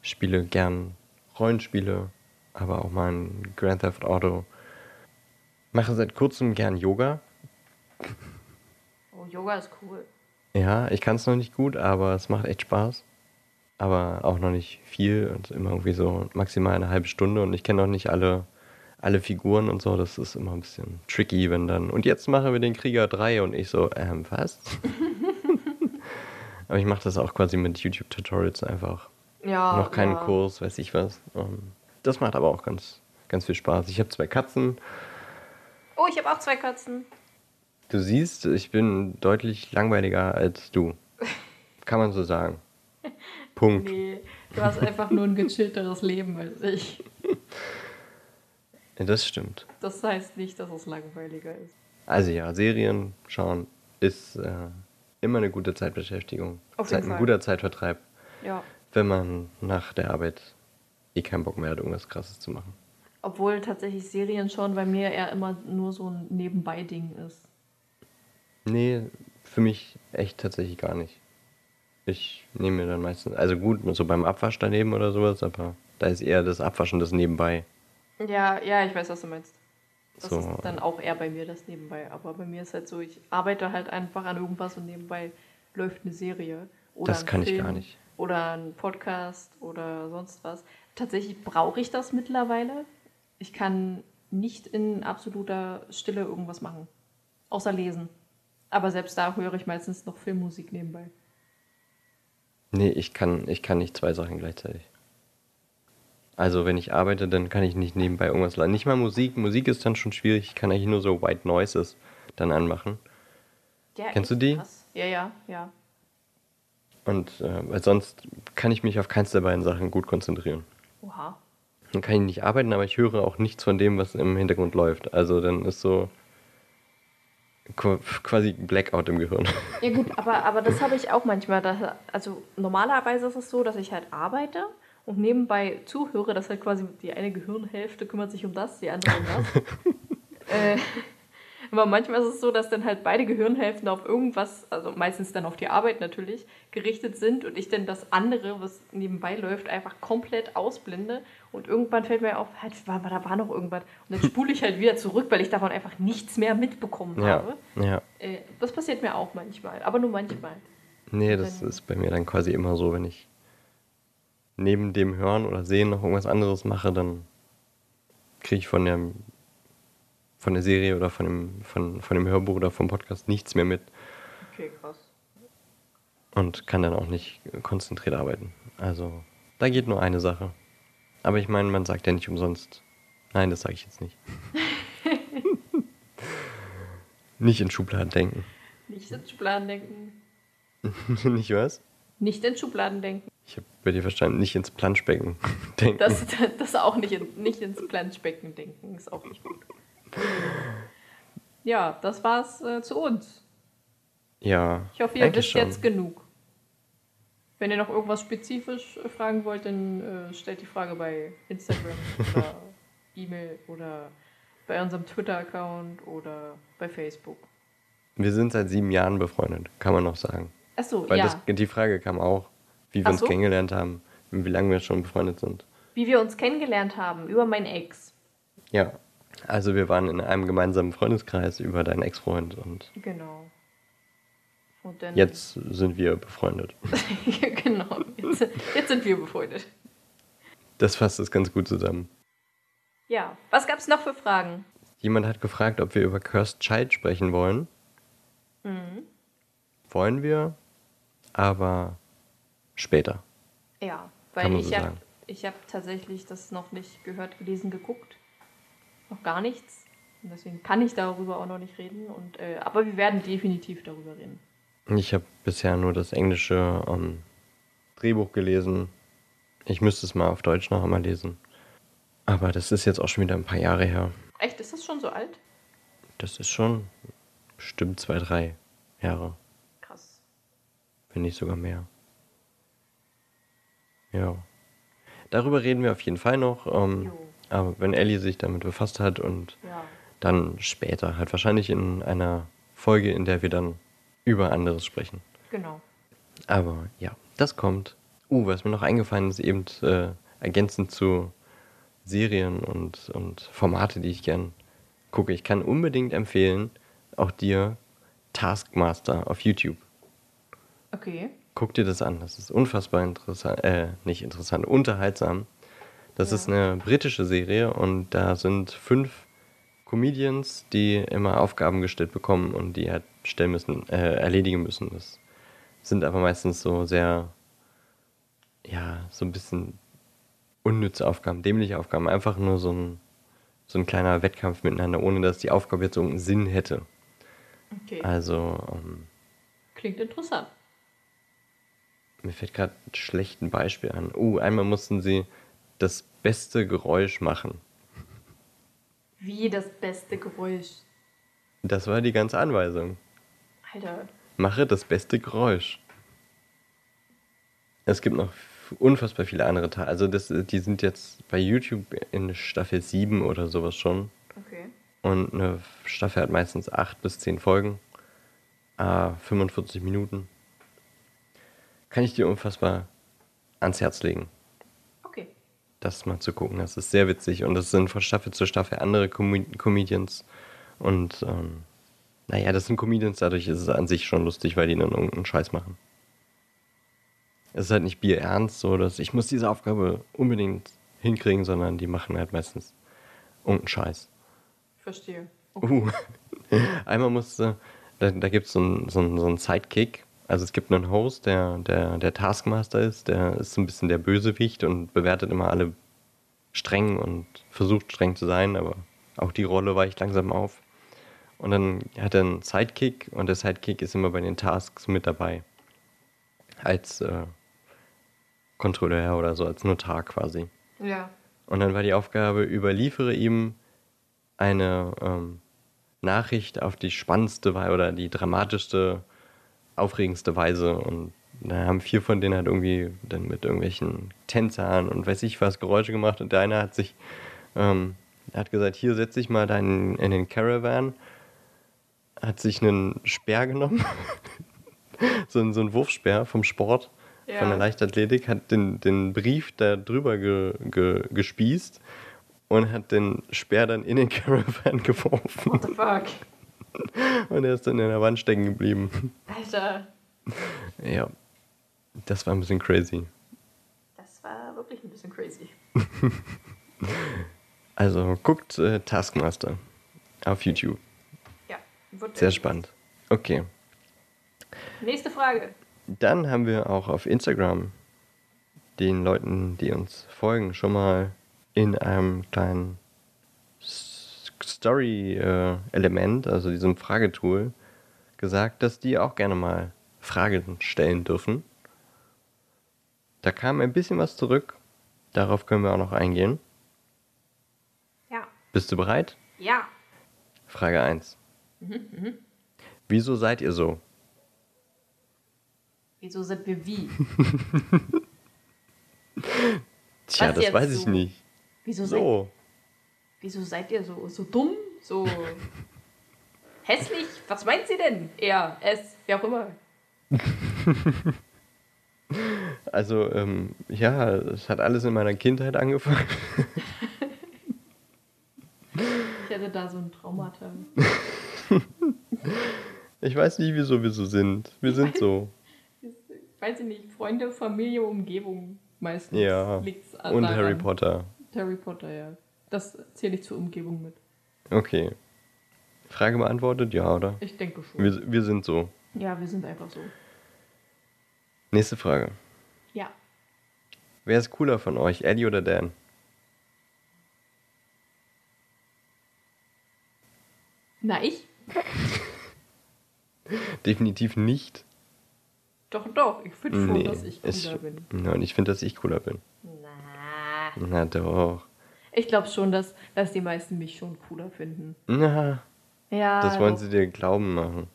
spiele gern Rollenspiele, aber auch mal ein Grand Theft Auto. Mache seit kurzem gern Yoga. Oh, Yoga ist cool. Ja, ich kann es noch nicht gut, aber es macht echt Spaß. Aber auch noch nicht viel und immer irgendwie so maximal eine halbe Stunde und ich kenne noch nicht alle, alle Figuren und so. Das ist immer ein bisschen tricky, wenn dann. Und jetzt machen wir den Krieger 3 und ich so, ähm, was? aber ich mache das auch quasi mit YouTube-Tutorials einfach. Ja. noch keinen ja. Kurs, weiß ich was. Ähm, das macht aber auch ganz, ganz viel Spaß. Ich habe zwei Katzen. Oh, ich habe auch zwei Katzen. Du siehst, ich bin deutlich langweiliger als du. Kann man so sagen. Punkt. Nee, du hast einfach nur ein gechillteres Leben als ich. Ja, das stimmt. Das heißt nicht, dass es langweiliger ist. Also ja, Serien schauen ist äh, immer eine gute Zeitbeschäftigung. Auf Zeit, ein guter Zeitvertreib, Ja. wenn man nach der Arbeit eh keinen Bock mehr hat, irgendwas Krasses zu machen. Obwohl tatsächlich Serien schon bei mir eher immer nur so ein Nebenbei-Ding ist. Nee, für mich echt tatsächlich gar nicht. Ich nehme mir dann meistens, also gut, so beim Abwasch daneben oder sowas, aber Da ist eher das Abwaschen das nebenbei. Ja, ja, ich weiß, was du meinst. Das So. ist dann auch eher bei mir das nebenbei. Aber bei mir ist halt so, ich arbeite halt einfach an irgendwas und nebenbei läuft eine Serie. Oder Das ein kann ich Film gar nicht. Oder ein Podcast oder sonst was. Tatsächlich brauche ich das mittlerweile. Ich kann nicht in absoluter Stille irgendwas machen. Außer lesen. Aber selbst da höre ich meistens noch Filmmusik nebenbei. Nee, ich kann, ich kann nicht zwei Sachen gleichzeitig. Also wenn ich arbeite, dann kann ich nicht nebenbei irgendwas laden. Nicht mal Musik. Musik ist dann schon schwierig. Ich kann eigentlich nur so White Noises dann anmachen. Ja, Kennst du die? krass. Ja, ja, ja. Und äh, weil sonst kann ich mich auf keins der beiden Sachen gut konzentrieren. Oha. Dann kann ich nicht arbeiten, aber ich höre auch nichts von dem, was im Hintergrund läuft. Also dann ist so quasi Blackout im Gehirn. Ja gut, aber, aber das habe ich auch manchmal. Dass, also normalerweise ist es so, dass ich halt arbeite und nebenbei zuhöre, dass halt quasi die eine Gehirnhälfte kümmert sich um das, die andere um das. äh, aber manchmal ist es so, dass dann halt beide Gehirnhälften auf irgendwas, also meistens dann auf die Arbeit natürlich, gerichtet sind und ich dann das andere, was nebenbei läuft, einfach komplett ausblende und irgendwann fällt mir auf, halt, war, da war noch irgendwas und dann spule ich halt wieder zurück, weil ich davon einfach nichts mehr mitbekommen Ja, habe. ja. Äh, das passiert mir auch manchmal, aber nur manchmal. Nee, das ist bei mir dann quasi immer so, wenn ich neben dem Hören oder Sehen noch irgendwas anderes mache, dann kriege ich von der, von der Serie oder von dem, von, von dem Hörbuch oder vom Podcast nichts mehr mit Okay, krass. und kann dann auch nicht konzentriert arbeiten. Also da geht nur eine Sache. Aber ich meine, man sagt ja nicht umsonst. Nein, das sage ich jetzt nicht. nicht in Schubladen denken. Nicht in Schubladen denken. nicht was? Nicht in Schubladen denken. Ich habe bei dir verstanden, nicht ins Planschbecken denken. Das, das auch nicht, in, nicht ins Planschbecken denken. Ist auch nicht gut. Ja, das war's äh, zu uns. ja. Ich hoffe, ihr wisst schon. jetzt genug. Wenn ihr noch irgendwas spezifisch äh, fragen wollt, dann äh, stellt die Frage bei Instagram oder E-Mail oder bei unserem Twitter-Account oder bei Facebook. Wir sind seit sieben Jahren befreundet, kann man noch sagen. Achso, Weil ja. das, die Frage kam auch, wie wir Ach uns so. kennengelernt haben, und wie lange wir schon befreundet sind. Wie wir uns kennengelernt haben über meinen Ex. Ja. Also wir waren in einem gemeinsamen Freundeskreis über deinen Ex-Freund und Genau. Und dann jetzt sind wir befreundet. genau. Jetzt, jetzt sind wir befreundet. Das fasst es ganz gut zusammen. Ja. Was gab's noch für Fragen? Jemand hat gefragt, ob wir über Cursed Child sprechen wollen. Mhm. Wollen wir, aber später. Ja, weil ich so habe hab tatsächlich das noch nicht gehört, gelesen, geguckt. Noch gar nichts. Und deswegen kann ich darüber auch noch nicht reden. Und, äh, aber wir werden definitiv darüber reden. Ich habe bisher nur das englische ähm, Drehbuch gelesen. Ich müsste es mal auf Deutsch noch einmal lesen. Aber das ist jetzt auch schon wieder ein paar Jahre her. Echt, ist das schon so alt? Das ist schon bestimmt zwei, drei Jahre, Krass. wenn nicht sogar mehr. Ja. Darüber reden wir auf jeden Fall noch. Ähm, Jo. Aber wenn Ellie sich damit befasst hat und Ja. dann später, halt wahrscheinlich in einer Folge, in der wir dann über anderes sprechen. Genau. Aber ja, das kommt. Uh, was mir noch eingefallen ist, eben äh, ergänzend zu Serien und, und Formate, die ich gern gucke. Ich kann unbedingt empfehlen, auch dir Taskmaster auf YouTube. Okay. Guck dir das an. Das ist unfassbar interessant, äh, nicht interessant, unterhaltsam. Das Ja. ist eine britische Serie und da sind fünf Comedians, die immer Aufgaben gestellt bekommen und die halt stellen müssen, äh, erledigen müssen. Das sind aber meistens so sehr, ja, so ein bisschen unnütze Aufgaben, dämliche Aufgaben. Einfach nur so ein, so ein kleiner Wettkampf miteinander, ohne dass die Aufgabe jetzt so einen Sinn hätte. Okay. Also, ähm, Klingt interessant. Mir fällt gerade ein schlechtes Beispiel an. Uh, einmal mussten sie das beste Geräusch machen. Wie das beste Geräusch. Das war die ganze Anweisung. Alter. Mache das beste Geräusch. Es gibt noch unfassbar viele andere Teile. Also das, die sind jetzt bei YouTube in Staffel 7 oder sowas schon. Okay. Und eine Staffel hat meistens 8 bis 10 Folgen. Ah, 45 Minuten. Kann ich dir unfassbar ans Herz legen. Okay. das mal zu gucken. Das ist sehr witzig und das sind von Staffel zu Staffel andere Com Comedians. Und ähm, naja, das sind Comedians, dadurch ist es an sich schon lustig, weil die dann irgendeinen Scheiß machen. Es ist halt nicht bierernst, so dass ich muss diese Aufgabe unbedingt hinkriegen, sondern die machen halt meistens irgendeinen Scheiß. Verstehe. Uh. Einmal musste, da, da gibt so es so einen Sidekick. Also es gibt einen Host, der, der, der Taskmaster ist, der ist so ein bisschen der Bösewicht und bewertet immer alle streng und versucht streng zu sein, aber auch die Rolle weicht langsam auf. Und dann hat er einen Sidekick und der Sidekick ist immer bei den Tasks mit dabei. Als äh, Kontrolleur oder so, als Notar quasi. Ja. Und dann war die Aufgabe, überliefere ihm eine ähm, Nachricht auf die spannendste oder die dramatischste, aufregendste Weise. Und da haben vier von denen halt irgendwie dann mit irgendwelchen Tänzern und weiß ich was Geräusche gemacht. Und der eine hat sich, ähm, hat gesagt, hier setze ich mal deinen in den Caravan. Hat sich einen Speer genommen. so, ein, so ein Wurfspeer vom Sport, Ja. von der Leichtathletik, hat den, den Brief da drüber ge, ge, gespießt und hat den Speer dann in den Caravan geworfen. What the fuck? Und er ist dann in der Wand stecken geblieben. Alter, Ja, das war ein bisschen crazy. das war wirklich ein bisschen crazy. Also guckt äh, Taskmaster auf YouTube. Ja. Wird Sehr spannend. Okay, Nächste Frage. dann haben wir auch auf Instagram den Leuten, die uns folgen, schon mal in einem kleinen Story-Element, also diesem Fragetool, gesagt, dass die auch gerne mal Fragen stellen dürfen. Da kam ein bisschen was zurück. Darauf können wir auch noch eingehen. Ja. Bist du bereit? Ja. Frage 1. Wieso seid ihr so? Wieso sind wir wie? Tja, das weiß ich so? nicht. Wieso, So. Wieso seid ihr so, so dumm? So hässlich? Was meint sie denn? Er, es, wie auch immer. Also, ähm, ja, es hat alles in meiner Kindheit angefangen. Ich hatte da so ein Traumata. Ich weiß nicht, wieso wir so sind. Wir sind so. Weiß ich nicht, Freunde, Familie, Umgebung meistens. Ja. Und daran. Harry Potter. Harry Potter, ja. Das zähle ich zur Umgebung mit. Okay. Frage beantwortet? Ja, oder? Ich denke schon. Wir, wir sind so. ja, wir sind einfach so. Nächste Frage. Ja. Wer ist cooler von euch, Eddie oder Dan? Na, ich? Definitiv nicht. Doch, doch. Ich finde schon, Nee, dass ich cooler ich, bin. Ja, und ich finde, dass ich cooler bin. Na. Na doch. Ich glaube schon, dass, dass die meisten mich schon cooler finden. Na, Ja. das wollen doch. sie dir glauben machen.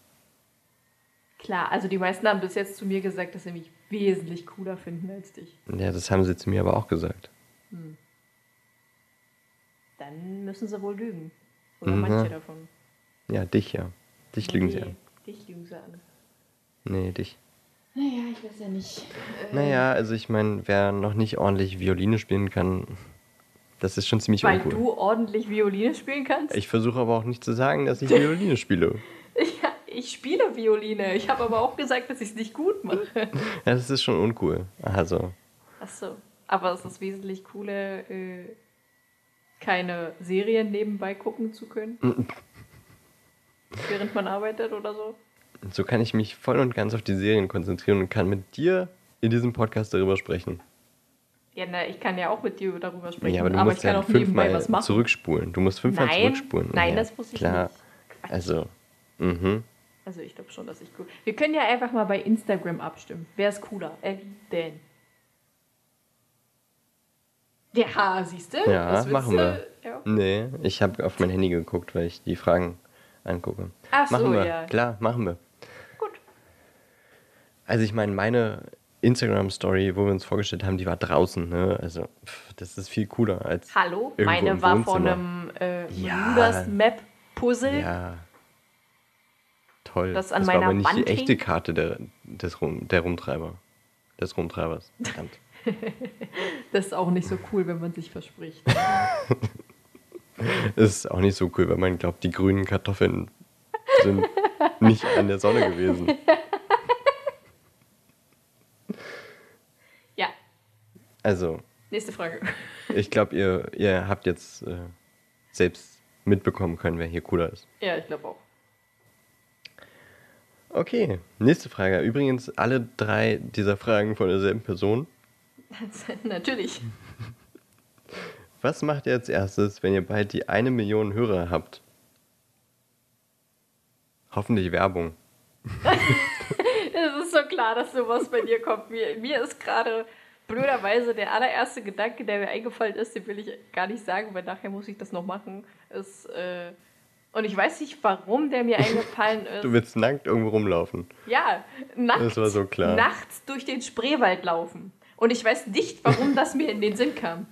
Klar, also die meisten haben bis jetzt zu mir gesagt, dass sie mich wesentlich cooler finden als dich. Ja, das haben sie zu mir aber auch gesagt. Dann müssen sie wohl lügen. Oder Mhm. manche davon. Ja, dich ja. Dich lügen sie Nee, an. Dich lügen sie an. Nee, dich. Naja, ich weiß ja nicht. Äh, Naja, also ich meine, wer noch nicht ordentlich Violine spielen kann, das ist schon ziemlich Weil uncool. du ordentlich Violine spielen kannst? Ich versuche aber auch nicht zu sagen, dass ich Violine spiele. Ja, ich spiele Violine. Ich habe aber auch gesagt, dass ich es nicht gut mache. Ja, das ist schon uncool. Also, Achso. Aber es ist wesentlich cooler, äh, keine Serien nebenbei gucken zu können. Während man arbeitet oder so. so kann ich mich voll und ganz auf die Serien konzentrieren und kann mit dir in diesem Podcast darüber sprechen. Ja, na, ich kann ja auch mit dir darüber sprechen. Ja, aber du ich musst kann ja fünfmal was machen. zurückspulen. Du musst fünfmal Nein, zurückspulen. nein, Ja, das muss ich klar. nicht. Quatsch. Also, mhm. Also ich glaube schon, dass ich cool. Wir können ja einfach mal bei Instagram abstimmen. Wer ist cooler? Ellie, Dan. Ja, siehst du? Ja, machen wir. Ja. Nee, ich habe auf mein Handy geguckt, weil ich die Fragen angucke. Ach so, machen wir. ja. Klar, machen wir. Gut. Also ich meine, meine Instagram-Story, wo wir uns vorgestellt haben, die war draußen. Ne? Also pff, das ist viel cooler als Hallo, meine im war von Wohnzimmer. einem äh, Ja. Ludas Map Puzzle. Ja. Toll. Das an war meiner aber nicht Wand die echte hing? Karte der, des Rum, der Rumtreiber. Des Rumtreibers. Verdammt. Das ist auch nicht so cool, wenn man sich verspricht. Ist auch nicht so cool, wenn man glaubt, die grünen Kartoffeln sind nicht an der Sonne gewesen. Also, nächste Frage. ich glaube, ihr, ihr habt jetzt äh, selbst mitbekommen können, wer hier cooler ist. Ja, ich glaube auch. Okay, nächste Frage. Übrigens alle drei dieser Fragen von derselben Person. Natürlich. Was macht ihr als erstes, wenn ihr bald die eine Million Hörer habt? Hoffentlich Werbung. Es ist so klar, dass sowas bei dir kommt. Mir, mir ist gerade blöderweise der allererste Gedanke, der mir eingefallen ist, den will ich gar nicht sagen, weil nachher muss ich das noch machen, ist, äh, und ich weiß nicht, warum der mir eingefallen ist. Du willst nackt irgendwo rumlaufen. Ja, war so klar. nachts durch den Spreewald laufen. Und ich weiß nicht, warum das mir in den Sinn kam.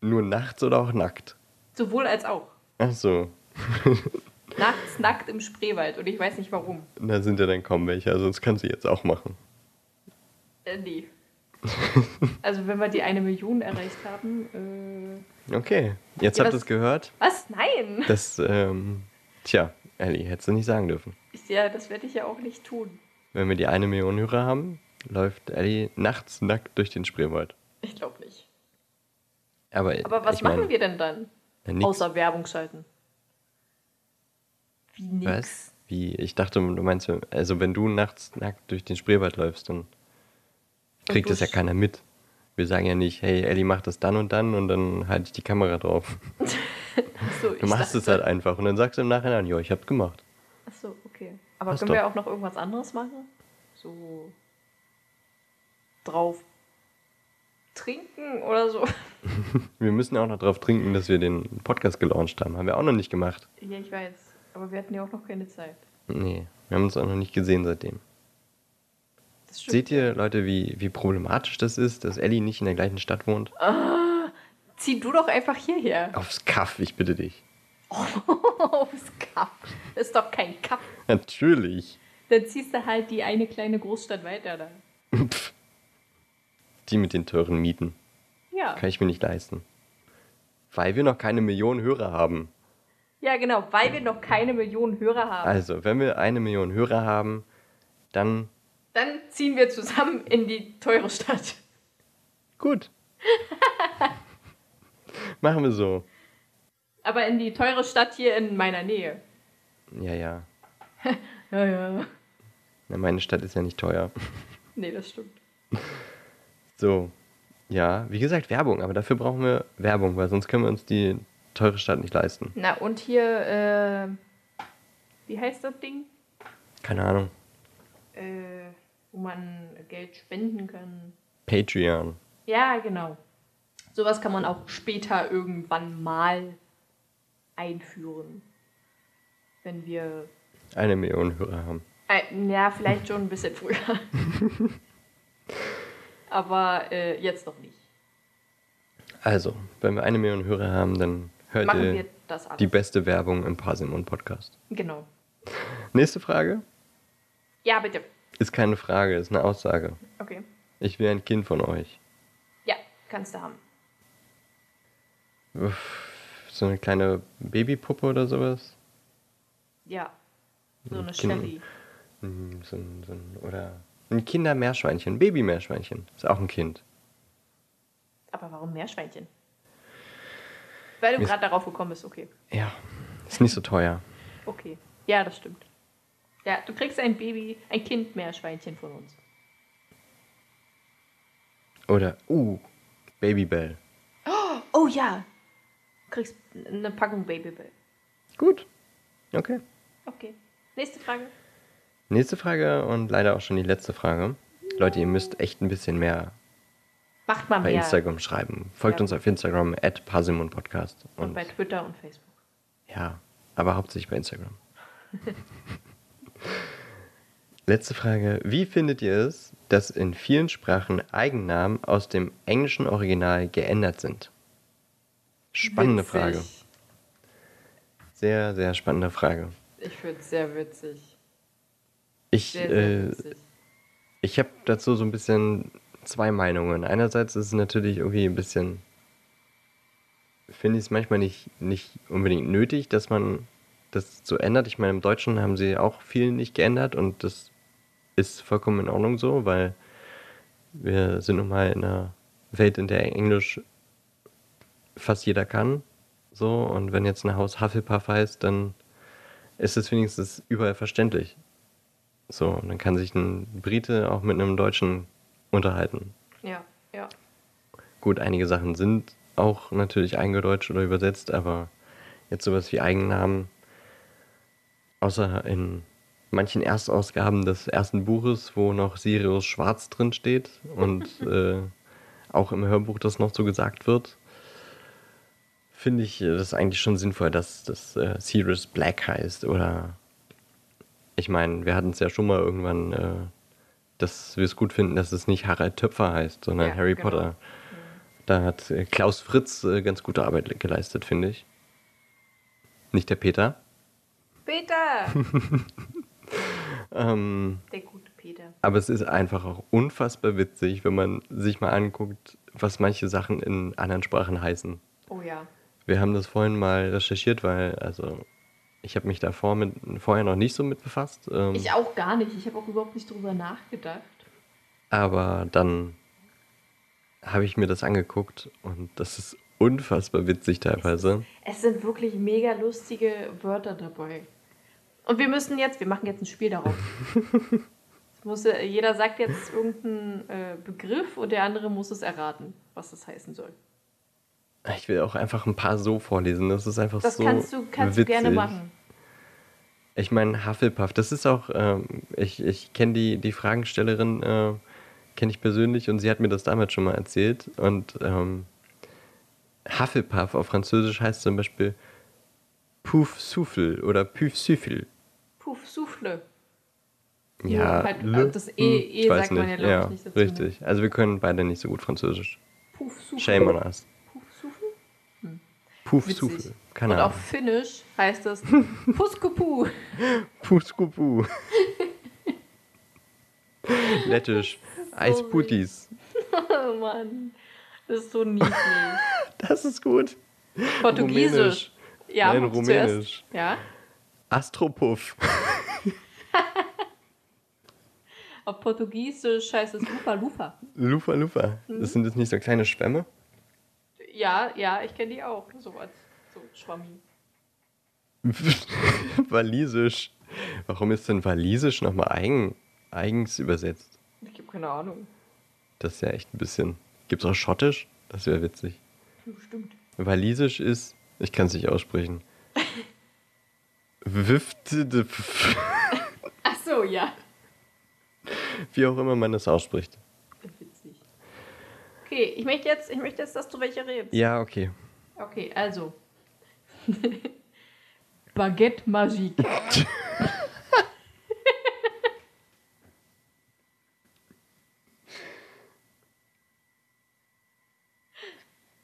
Nur nachts oder auch nackt? Sowohl als auch. Ach so, Nachts nackt im Spreewald. Und ich weiß nicht warum. da sind ja dann kaum welche, also sonst kannst du jetzt auch machen. Äh, nee. Also wenn wir die eine Million erreicht haben, äh, Okay, jetzt Ja, habt ihr es gehört. Was? Nein! Das, ähm, tja, Ellie, hättest du nicht sagen dürfen. Ich, ja, das werde ich ja auch nicht tun. Wenn wir die eine Million Hörer haben, läuft Ellie nachts nackt durch den Spreewald. Ich glaube nicht. Aber, Aber was ich mein, machen wir denn dann? Ja, nix. Außer Werbung schalten. Wie nix. Was? Wie? Ich dachte, du meinst, also wenn du nachts nackt durch den Spreewald läufst, dann kriegt das ja keiner mit. Wir sagen ja nicht, hey, Ellie macht das dann und dann und dann halte ich die Kamera drauf. Achso, Du machst es halt einfach und dann sagst du im Nachhinein, ja, ich hab's gemacht. Achso, okay. Aber Passt können wir auch noch irgendwas anderes machen? So drauf trinken oder so? Wir müssen auch noch drauf trinken, dass wir den Podcast gelauncht haben. Haben wir auch noch nicht gemacht. Ja, ich weiß. Aber wir hatten ja auch noch keine Zeit. Nee, wir haben uns auch noch nicht gesehen seitdem. Seht ihr, Leute, wie, wie problematisch das ist, dass Ellie nicht in der gleichen Stadt wohnt? Zieh du doch einfach hierher. Aufs Kaff, ich bitte dich. Aufs Kaff. Das ist doch kein Kaff. Natürlich. Dann ziehst du halt die eine kleine Großstadt weiter da. Pff. Die mit den teuren Mieten. Ja. Kann ich mir nicht leisten. Weil wir noch keine Millionen Hörer haben. Ja, genau, weil wir noch keine Millionen Hörer haben. Also, wenn wir eine Million Hörer haben, dann Dann ziehen wir zusammen in die teure Stadt. gut. Machen wir so. Aber in die teure Stadt hier in meiner Nähe. Ja, ja. Ja, ja. Na, meine Stadt ist ja nicht teuer. Nee, das stimmt. So. Ja, wie gesagt, Werbung. Aber dafür brauchen wir Werbung, weil sonst können wir uns die teure Stadt nicht leisten. Na, und hier, äh, wie heißt das Ding? Keine Ahnung. Äh, wo man Geld spenden kann. Patreon. Ja, genau. Sowas kann man auch später irgendwann mal einführen. Wenn wir. Eine Million Hörer haben. Äh, ja, vielleicht schon ein bisschen früher. Aber äh, jetzt noch nicht. Also, wenn wir eine Million Hörer haben, dann hört Machen ihr die beste Werbung im Parsimon Podcast. Genau. Nächste Frage Ja, bitte. Ist keine Frage, ist eine Aussage. Okay. Ich will ein Kind von euch. Ja, kannst du haben. Uff, So eine kleine Babypuppe oder sowas? Ja. So eine Kind- Steffi. Hm, So ein, so ein, oder ein Kindermeerschweinchen, ein Babymeerschweinchen. Ist auch ein Kind. Aber warum Meerschweinchen? Weil du gerade darauf gekommen bist, okay. Ja, ist nicht so teuer. Okay. Ja, das stimmt. Ja, du kriegst ein Baby, ein Kind Meerschweinchen von uns. Oder, uh, Babybell. Oh ja. Du kriegst eine Packung Babybell. Gut. Okay. Okay. Nächste Frage. Nächste Frage und leider auch schon die letzte Frage. Leute, ihr müsst echt ein bisschen mehr Macht mal bei mehr. Instagram schreiben. Folgt Ja. uns auf Instagram, at Podcast. Und Und bei Twitter und Facebook. ja, aber hauptsächlich bei Instagram. Letzte Frage. Wie findet ihr es, dass in vielen Sprachen Eigennamen aus dem englischen Original geändert sind? Spannende Witzig. Frage. Sehr, sehr spannende Frage. Ich finde es sehr witzig. Ich, Sehr, sehr äh, witzig. ich habe dazu so ein bisschen zwei Meinungen. Einerseits ist es natürlich irgendwie ein bisschen, finde ich es manchmal nicht, nicht unbedingt nötig, dass man das so ändert. Ich meine, im Deutschen haben sie auch viel nicht geändert und das ist vollkommen in Ordnung so, weil wir sind nun mal in einer Welt, in der Englisch fast jeder kann. So, und wenn jetzt ein Haus Hufflepuff heißt, dann ist es wenigstens überall verständlich. So, und dann kann sich ein Brite auch mit einem Deutschen unterhalten. Ja, ja. Gut, einige Sachen sind auch natürlich eingedeutscht oder übersetzt, aber jetzt sowas wie Eigennamen, außer in manchen Erstausgaben des ersten Buches, wo noch Sirius Schwarz drin steht und äh, auch im Hörbuch das noch so gesagt wird, finde ich äh, das eigentlich schon sinnvoll, dass das äh, Sirius Black heißt oder ich meine, wir hatten es ja schon mal irgendwann, äh, dass wir es gut finden, dass es nicht Harald Töpfer heißt, sondern Ja, Harry genau. Potter. Da hat äh, Klaus Fritz äh, ganz gute Arbeit geleistet, finde ich. Nicht der Peter. Peter! Ähm, Der gute Peter. aber es ist einfach auch unfassbar witzig, wenn man sich mal anguckt, was manche Sachen in anderen Sprachen heißen. Oh ja. Wir haben das vorhin mal recherchiert, weil, also, ich habe mich davor mit, vorher noch nicht so mit befasst. Ähm, Ich auch gar nicht. Ich habe auch überhaupt nicht drüber nachgedacht. aber dann habe ich mir das angeguckt und das ist unfassbar witzig teilweise. Es sind wirklich mega lustige Wörter dabei. Und wir müssen jetzt, wir machen jetzt ein Spiel darauf. Muss, äh, jeder sagt jetzt irgendeinen äh, Begriff und der andere muss es erraten, was das heißen soll. Ich will auch einfach ein paar so vorlesen. Das ist einfach Das so kannst du, kannst du witzig. gerne machen. Ich meine, Hufflepuff, das ist auch, ähm, ich, ich kenne die, die Fragenstellerin, äh, kenne ich persönlich und sie hat mir das damals schon mal erzählt. Und ähm, Hufflepuff auf Französisch heißt zum Beispiel Pouf Souffle oder Puf Souffle. Puff, Souffle. Ja, halt, le- das E- hm, E sagt man ja, glaub ich, nicht dazu? Richtig. Also wir können beide nicht so gut Französisch. Puff, Souffle. Shame on us. Puff, Souffle? Puf Witzig. Souffle. Keine Und Ahnung. auf Finnisch heißt das Puskupu. Puskupu. Lettisch. Eisputis. Oh Mann, das ist so niedlich. Das ist gut. Portugiesisch. Rumänisch. Ja, Nein, Rumänisch. Zuerst. Ja. Astropuff. Auf Portugiesisch heißt es Lufa Lufa. Lufa Lufa. Mhm. Das sind das nicht so kleine Schwämme? Ja, ja, ich kenne die auch. So als so Schwammi. Walisisch. Warum ist denn Walisisch nochmal eigen, eigens übersetzt? Ich habe keine Ahnung. Das ist ja echt ein bisschen. Gibt's auch Schottisch? Das wäre witzig. Bestimmt. Walisisch ist. Ich kann es nicht aussprechen. Wifte. Ach so, ja. Wie auch immer man das ausspricht. Witzig. Okay, ich möchte jetzt, ich möchte jetzt, dass du welche redest. Ja, okay. Okay, also. Baguette Magique.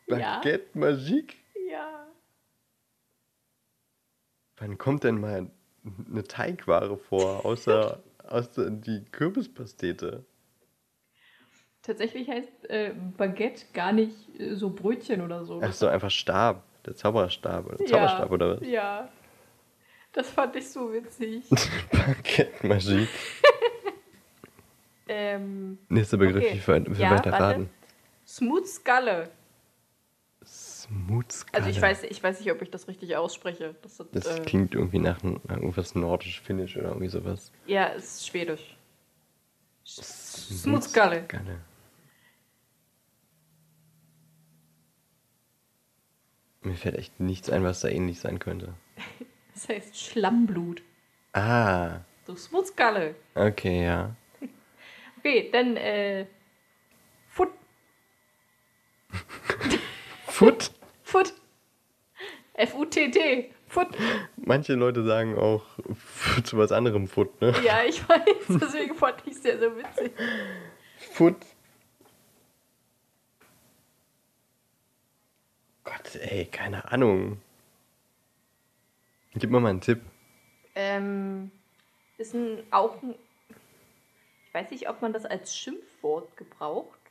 Ja. Baguette Magique? Ja. Wann kommt denn mal eine Teigware vor, außer, außer die Kürbispastete? Tatsächlich heißt äh, Baguette gar nicht äh, so Brötchen oder so. Ach so, einfach Stab. Der Zauberstab. Oder Ja, Zauberstab oder was? Ja. Das fand ich so witzig. Baguette Magique. ähm, Nächster Begriff, Okay. will, will Ja, weiter raten. Smooth Skalle. Smooth Also ich weiß, ich weiß nicht, ob ich das richtig ausspreche. Das, hat, Das äh, klingt irgendwie nach, nach irgendwas nordisch-finnisch oder irgendwie sowas. ja, es ist schwedisch. Smooth Skalle. Skalle. Mir fällt echt nichts ein, was da ähnlich sein könnte. Das heißt Schlammblut. Ah, So Smooth Skalle. okay, ja. Okay, dann äh, Foot. Foot. Foot. F-U-T-T. Foot. Manche Leute sagen auch zu was anderem Foot, ne? Ja, ich weiß, deswegen fand ich es sehr, sehr witzig. Foot. Gott, ey, keine Ahnung. Gib mir mal einen Tipp. Ähm, ist ein, auch ein, ich weiß nicht, ob man das als Schimpfwort gebraucht,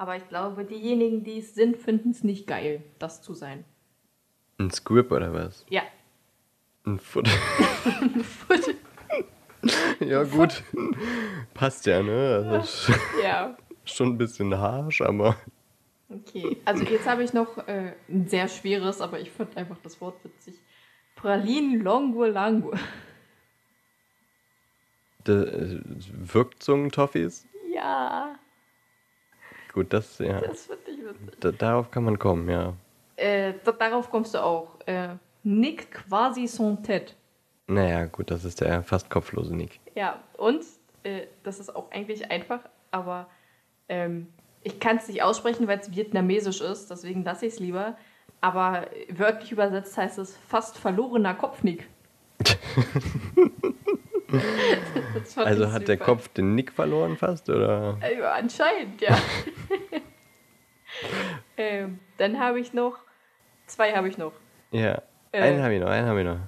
Aber ich glaube, diejenigen, die es sind, finden es nicht geil, das zu sein. Ein Squib oder was? Ja. Ein Foot. ja, gut. Passt ja, ne? Also ja. schon ein bisschen harsch, aber. Okay, also jetzt habe ich noch äh, ein sehr schweres, aber ich fand einfach das Wort witzig. Pralinen Longo Lango. De, Wirkzungen-Toffees? Ja, Gut, das, ja. das finde ich witzig. Da, darauf kann man kommen, ja. Äh, da, darauf kommst du auch. Äh, Nick quasi son tête. Naja, gut, das ist der fast kopflose Nick. Ja, und äh, das ist auch eigentlich einfach, aber ähm, ich kann es nicht aussprechen, weil es vietnamesisch ist, deswegen lasse ich es lieber. Aber wörtlich übersetzt heißt es fast verlorener Kopfnick. Also hat der super. Kopf den Nick verloren fast, oder? Äh, anscheinend, ja. ähm, dann habe ich noch, zwei habe ich noch. Ja. Äh. einen habe ich noch, einen habe ich noch.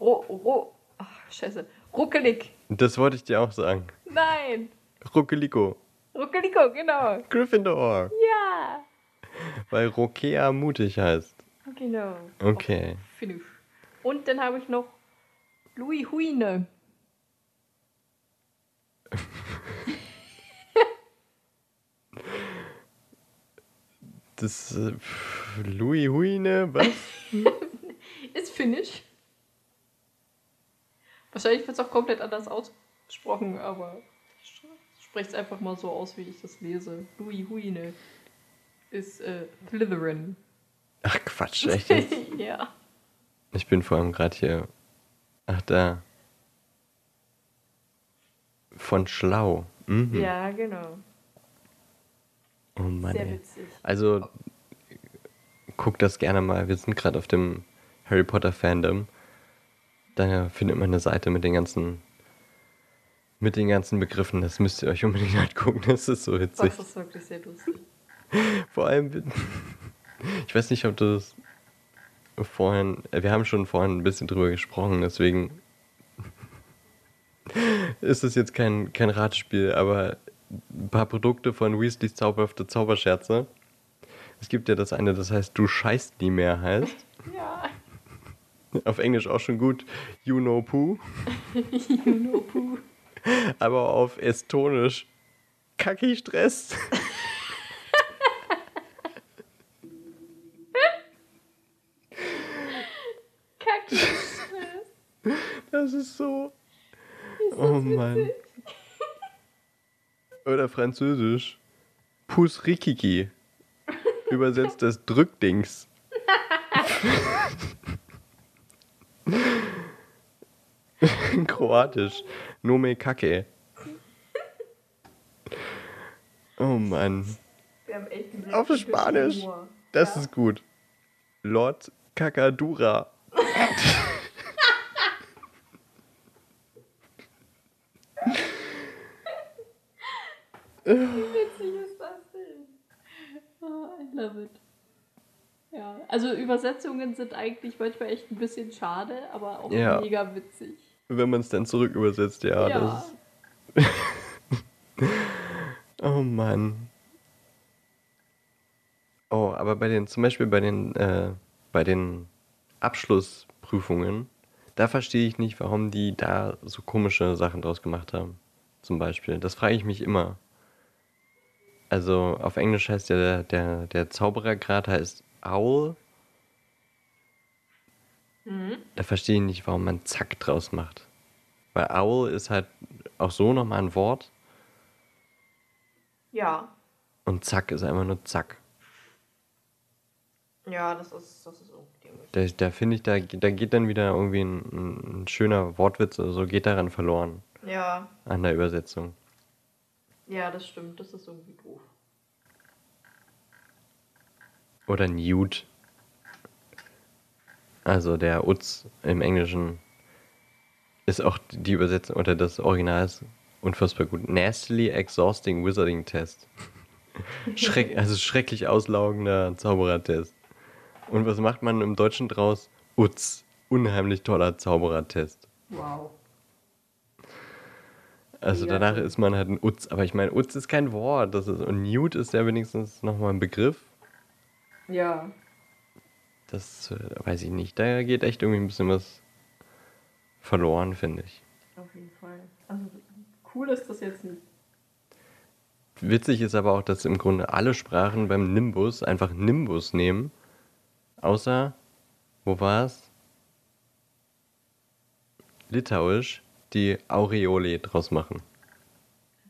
Ro, ro, ach, scheiße. Ruckelig. Das wollte ich dir auch sagen. Nein. Ruckeliko. Ruckeliko, genau. Gryffindor. Ja. Weil Rokea mutig heißt. Genau. Okay. Finnisch. Und dann habe ich noch Louis Huine. Das äh, Louis Huine, was? Ist finnisch. Wahrscheinlich wird es auch komplett anders ausgesprochen, aber ich spreche es einfach mal so aus, wie ich das lese. Louis Huine ist äh, Slytherin. Ach Quatsch, echt ja. Ich bin vor allem gerade hier. Ach da. Von Schlau. Mhm. Ja, genau. Oh Mann. Sehr ey. witzig. Also guck das gerne mal. Wir sind gerade auf dem Harry Potter Fandom. Da findet man eine Seite mit den ganzen mit den ganzen Begriffen. Das müsst ihr euch unbedingt angucken. Das ist so witzig. Das ist wirklich sehr lustig. Vor allem, ich weiß nicht, ob du das vorhin, äh, wir haben schon vorhin ein bisschen drüber gesprochen, deswegen ist es jetzt kein, kein Ratespiel, aber ein paar Produkte von Weasleys zauberhafte Zauberscherze. Es gibt ja das eine, das heißt, du scheißt nie mehr heißt. Ja. Auf Englisch auch schon gut, you know poo. Juno Puh. Aber auf Estonisch, kacki Stress. Kacke. Das ist so. Oh Mann. Oder Französisch. Pus Rikiki. Übersetzt das Drückdings. Kroatisch. Nome Kake. Oh Mann. Wir haben echt einen Auf Spanisch. Das Ja. ist gut. Lord Kakadura. Wie witzig ist das denn? Oh, I love it. Ja, also Übersetzungen sind eigentlich manchmal echt ein bisschen schade, aber auch Ja. mega witzig. Wenn man es dann zurück übersetzt, ja. Ja. Oh Mann. Oh, aber bei den, zum Beispiel bei den, äh, bei den Abschlussprüfungen, da verstehe ich nicht, warum die da so komische Sachen draus gemacht haben. Zum Beispiel. Das frage ich mich immer. Also auf Englisch heißt ja der, der, der Zauberergrad heißt Owl. Da verstehe ich nicht, warum man Zack draus macht. Weil Owl ist halt auch so nochmal ein Wort Ja, und Zack ist einfach nur Zack. ja, das ist, das ist unglaublich. Da, da finde ich, da, da geht dann wieder irgendwie ein, ein, ein schöner Wortwitz oder so, geht daran verloren Ja, an der Übersetzung. ja, das stimmt, das ist irgendwie doof. Oder Newt. Also der Utz im Englischen ist auch die Übersetzung oder das Original ist unfassbar gut. Nastily exhausting wizarding test. Schreck, also schrecklich auslaugender Zauberertest. Und was macht man im Deutschen draus? Utz. Unheimlich toller Zauberertest. Wow. Also Mega danach ist man halt ein Utz. Aber ich meine, Utz ist kein Wort. Das ist, und Newt ist ja wenigstens nochmal ein Begriff. Ja. Das äh, weiß ich nicht. Da geht echt irgendwie ein bisschen was verloren, finde ich. Auf jeden Fall. Also cool ist das jetzt nicht. Witzig ist aber auch, dass im Grunde alle Sprachen beim Nimbus einfach Nimbus nehmen. Außer, wo war es? Litauisch, die Aureole draus machen.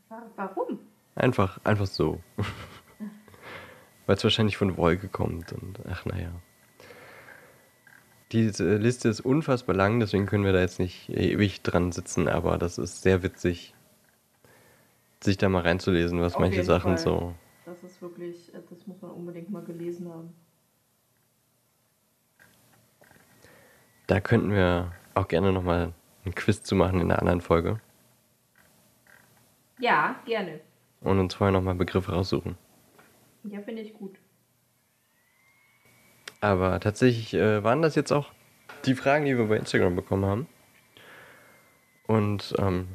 Wa- Warum? Einfach, einfach so. Weil es wahrscheinlich von Wolke kommt und ach naja. Diese Liste ist unfassbar lang, deswegen können wir da jetzt nicht ewig dran sitzen, aber das ist sehr witzig, sich da mal reinzulesen, was Auf manche Sachen Fall. so. Das ist wirklich, äh, das muss man unbedingt mal gelesen haben. Da könnten wir auch gerne nochmal ein Quiz zu machen in einer anderen Folge Ja, gerne. und uns vorher nochmal Begriffe raussuchen. Ja, finde ich gut. Aber tatsächlich äh, waren das jetzt auch die Fragen, die wir bei Instagram bekommen haben. Und ähm,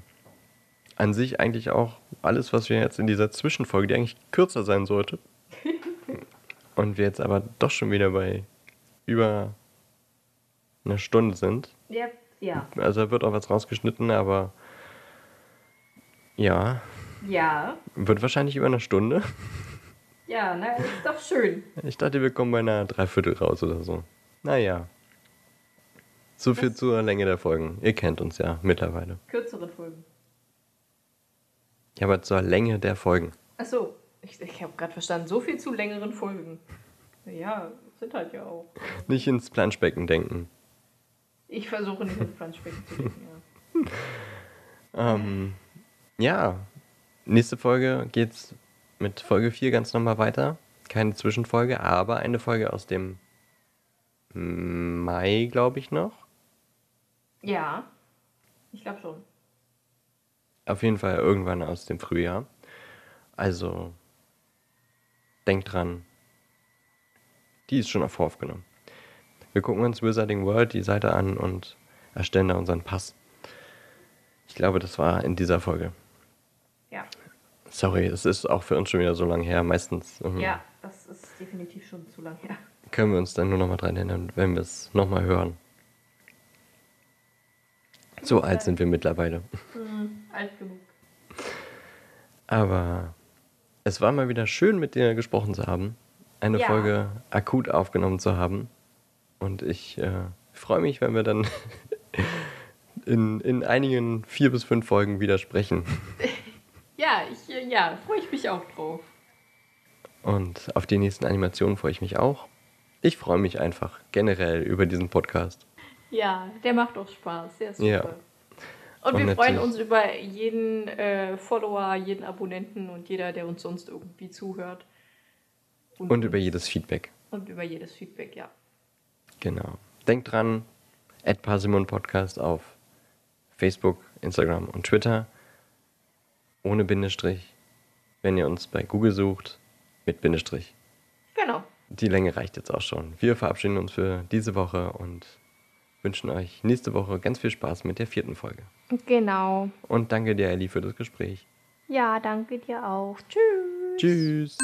an sich eigentlich auch alles, was wir jetzt in dieser Zwischenfolge, die eigentlich kürzer sein sollte. und wir jetzt aber doch schon wieder bei über einer Stunde sind. Ja, ja. Also da wird auch was rausgeschnitten, aber ja, Ja, wird wahrscheinlich über eine Stunde. Ja, na, ist doch schön. Ich dachte, wir kommen bei einer Dreiviertel raus oder so. Naja. So viel zur Länge der Folgen. Ihr kennt uns ja mittlerweile. Kürzere Folgen. Ja, aber zur Länge der Folgen. Achso, ich, ich habe gerade verstanden, so viel zu längeren Folgen. Ja, sind halt ja auch. Nicht ins Planschbecken denken. Ich versuche nicht ins Planschbecken zu denken, ja. Ähm, ja, nächste Folge geht's mit Folge 4 ganz normal weiter. Keine Zwischenfolge, aber eine Folge aus dem Mai, glaube ich noch. Ja, ich glaube schon. Auf jeden Fall irgendwann aus dem Frühjahr. Also, denkt dran. Die ist schon auf aufgenommen. Wir gucken uns Wizarding World die Seite an und erstellen da unseren Pass. Ich glaube, das war in dieser Folge. Sorry, es ist auch für uns schon wieder so lange her. Meistens ähm, Ja, das ist definitiv schon zu lang her. können wir uns dann nur noch mal dran erinnern, wenn wir es noch mal hören. So alt sind wir mittlerweile. Hm, alt genug. Aber es war mal wieder schön, mit dir gesprochen zu haben, eine Ja. Folge akut aufgenommen zu haben. Und ich äh, freue mich, wenn wir dann in, in einigen vier bis fünf Folgen wieder sprechen. Ja, ich, äh, ja, freue ich mich auch drauf. Und auf die nächsten Animationen freue ich mich auch. Ich freue mich einfach generell über diesen Podcast. Ja, der macht auch Spaß. Der ist super. Ja. Und, Und wir freuen uns über jeden äh, Follower, jeden Abonnenten und jeder, der uns sonst irgendwie zuhört. Und über jedes Feedback. und über jedes Feedback, ja. Genau. Denkt dran, Parsimon Podcast auf Facebook, Instagram und Twitter. Ohne Bindestrich. Wenn ihr uns bei Google sucht, mit Bindestrich. Genau. Die Länge reicht jetzt auch schon. Wir verabschieden uns für diese Woche und wünschen euch nächste Woche ganz viel Spaß mit der vierten Folge. Genau. Und danke dir, Ellie, für das Gespräch. Ja, danke dir auch. Tschüss. Tschüss.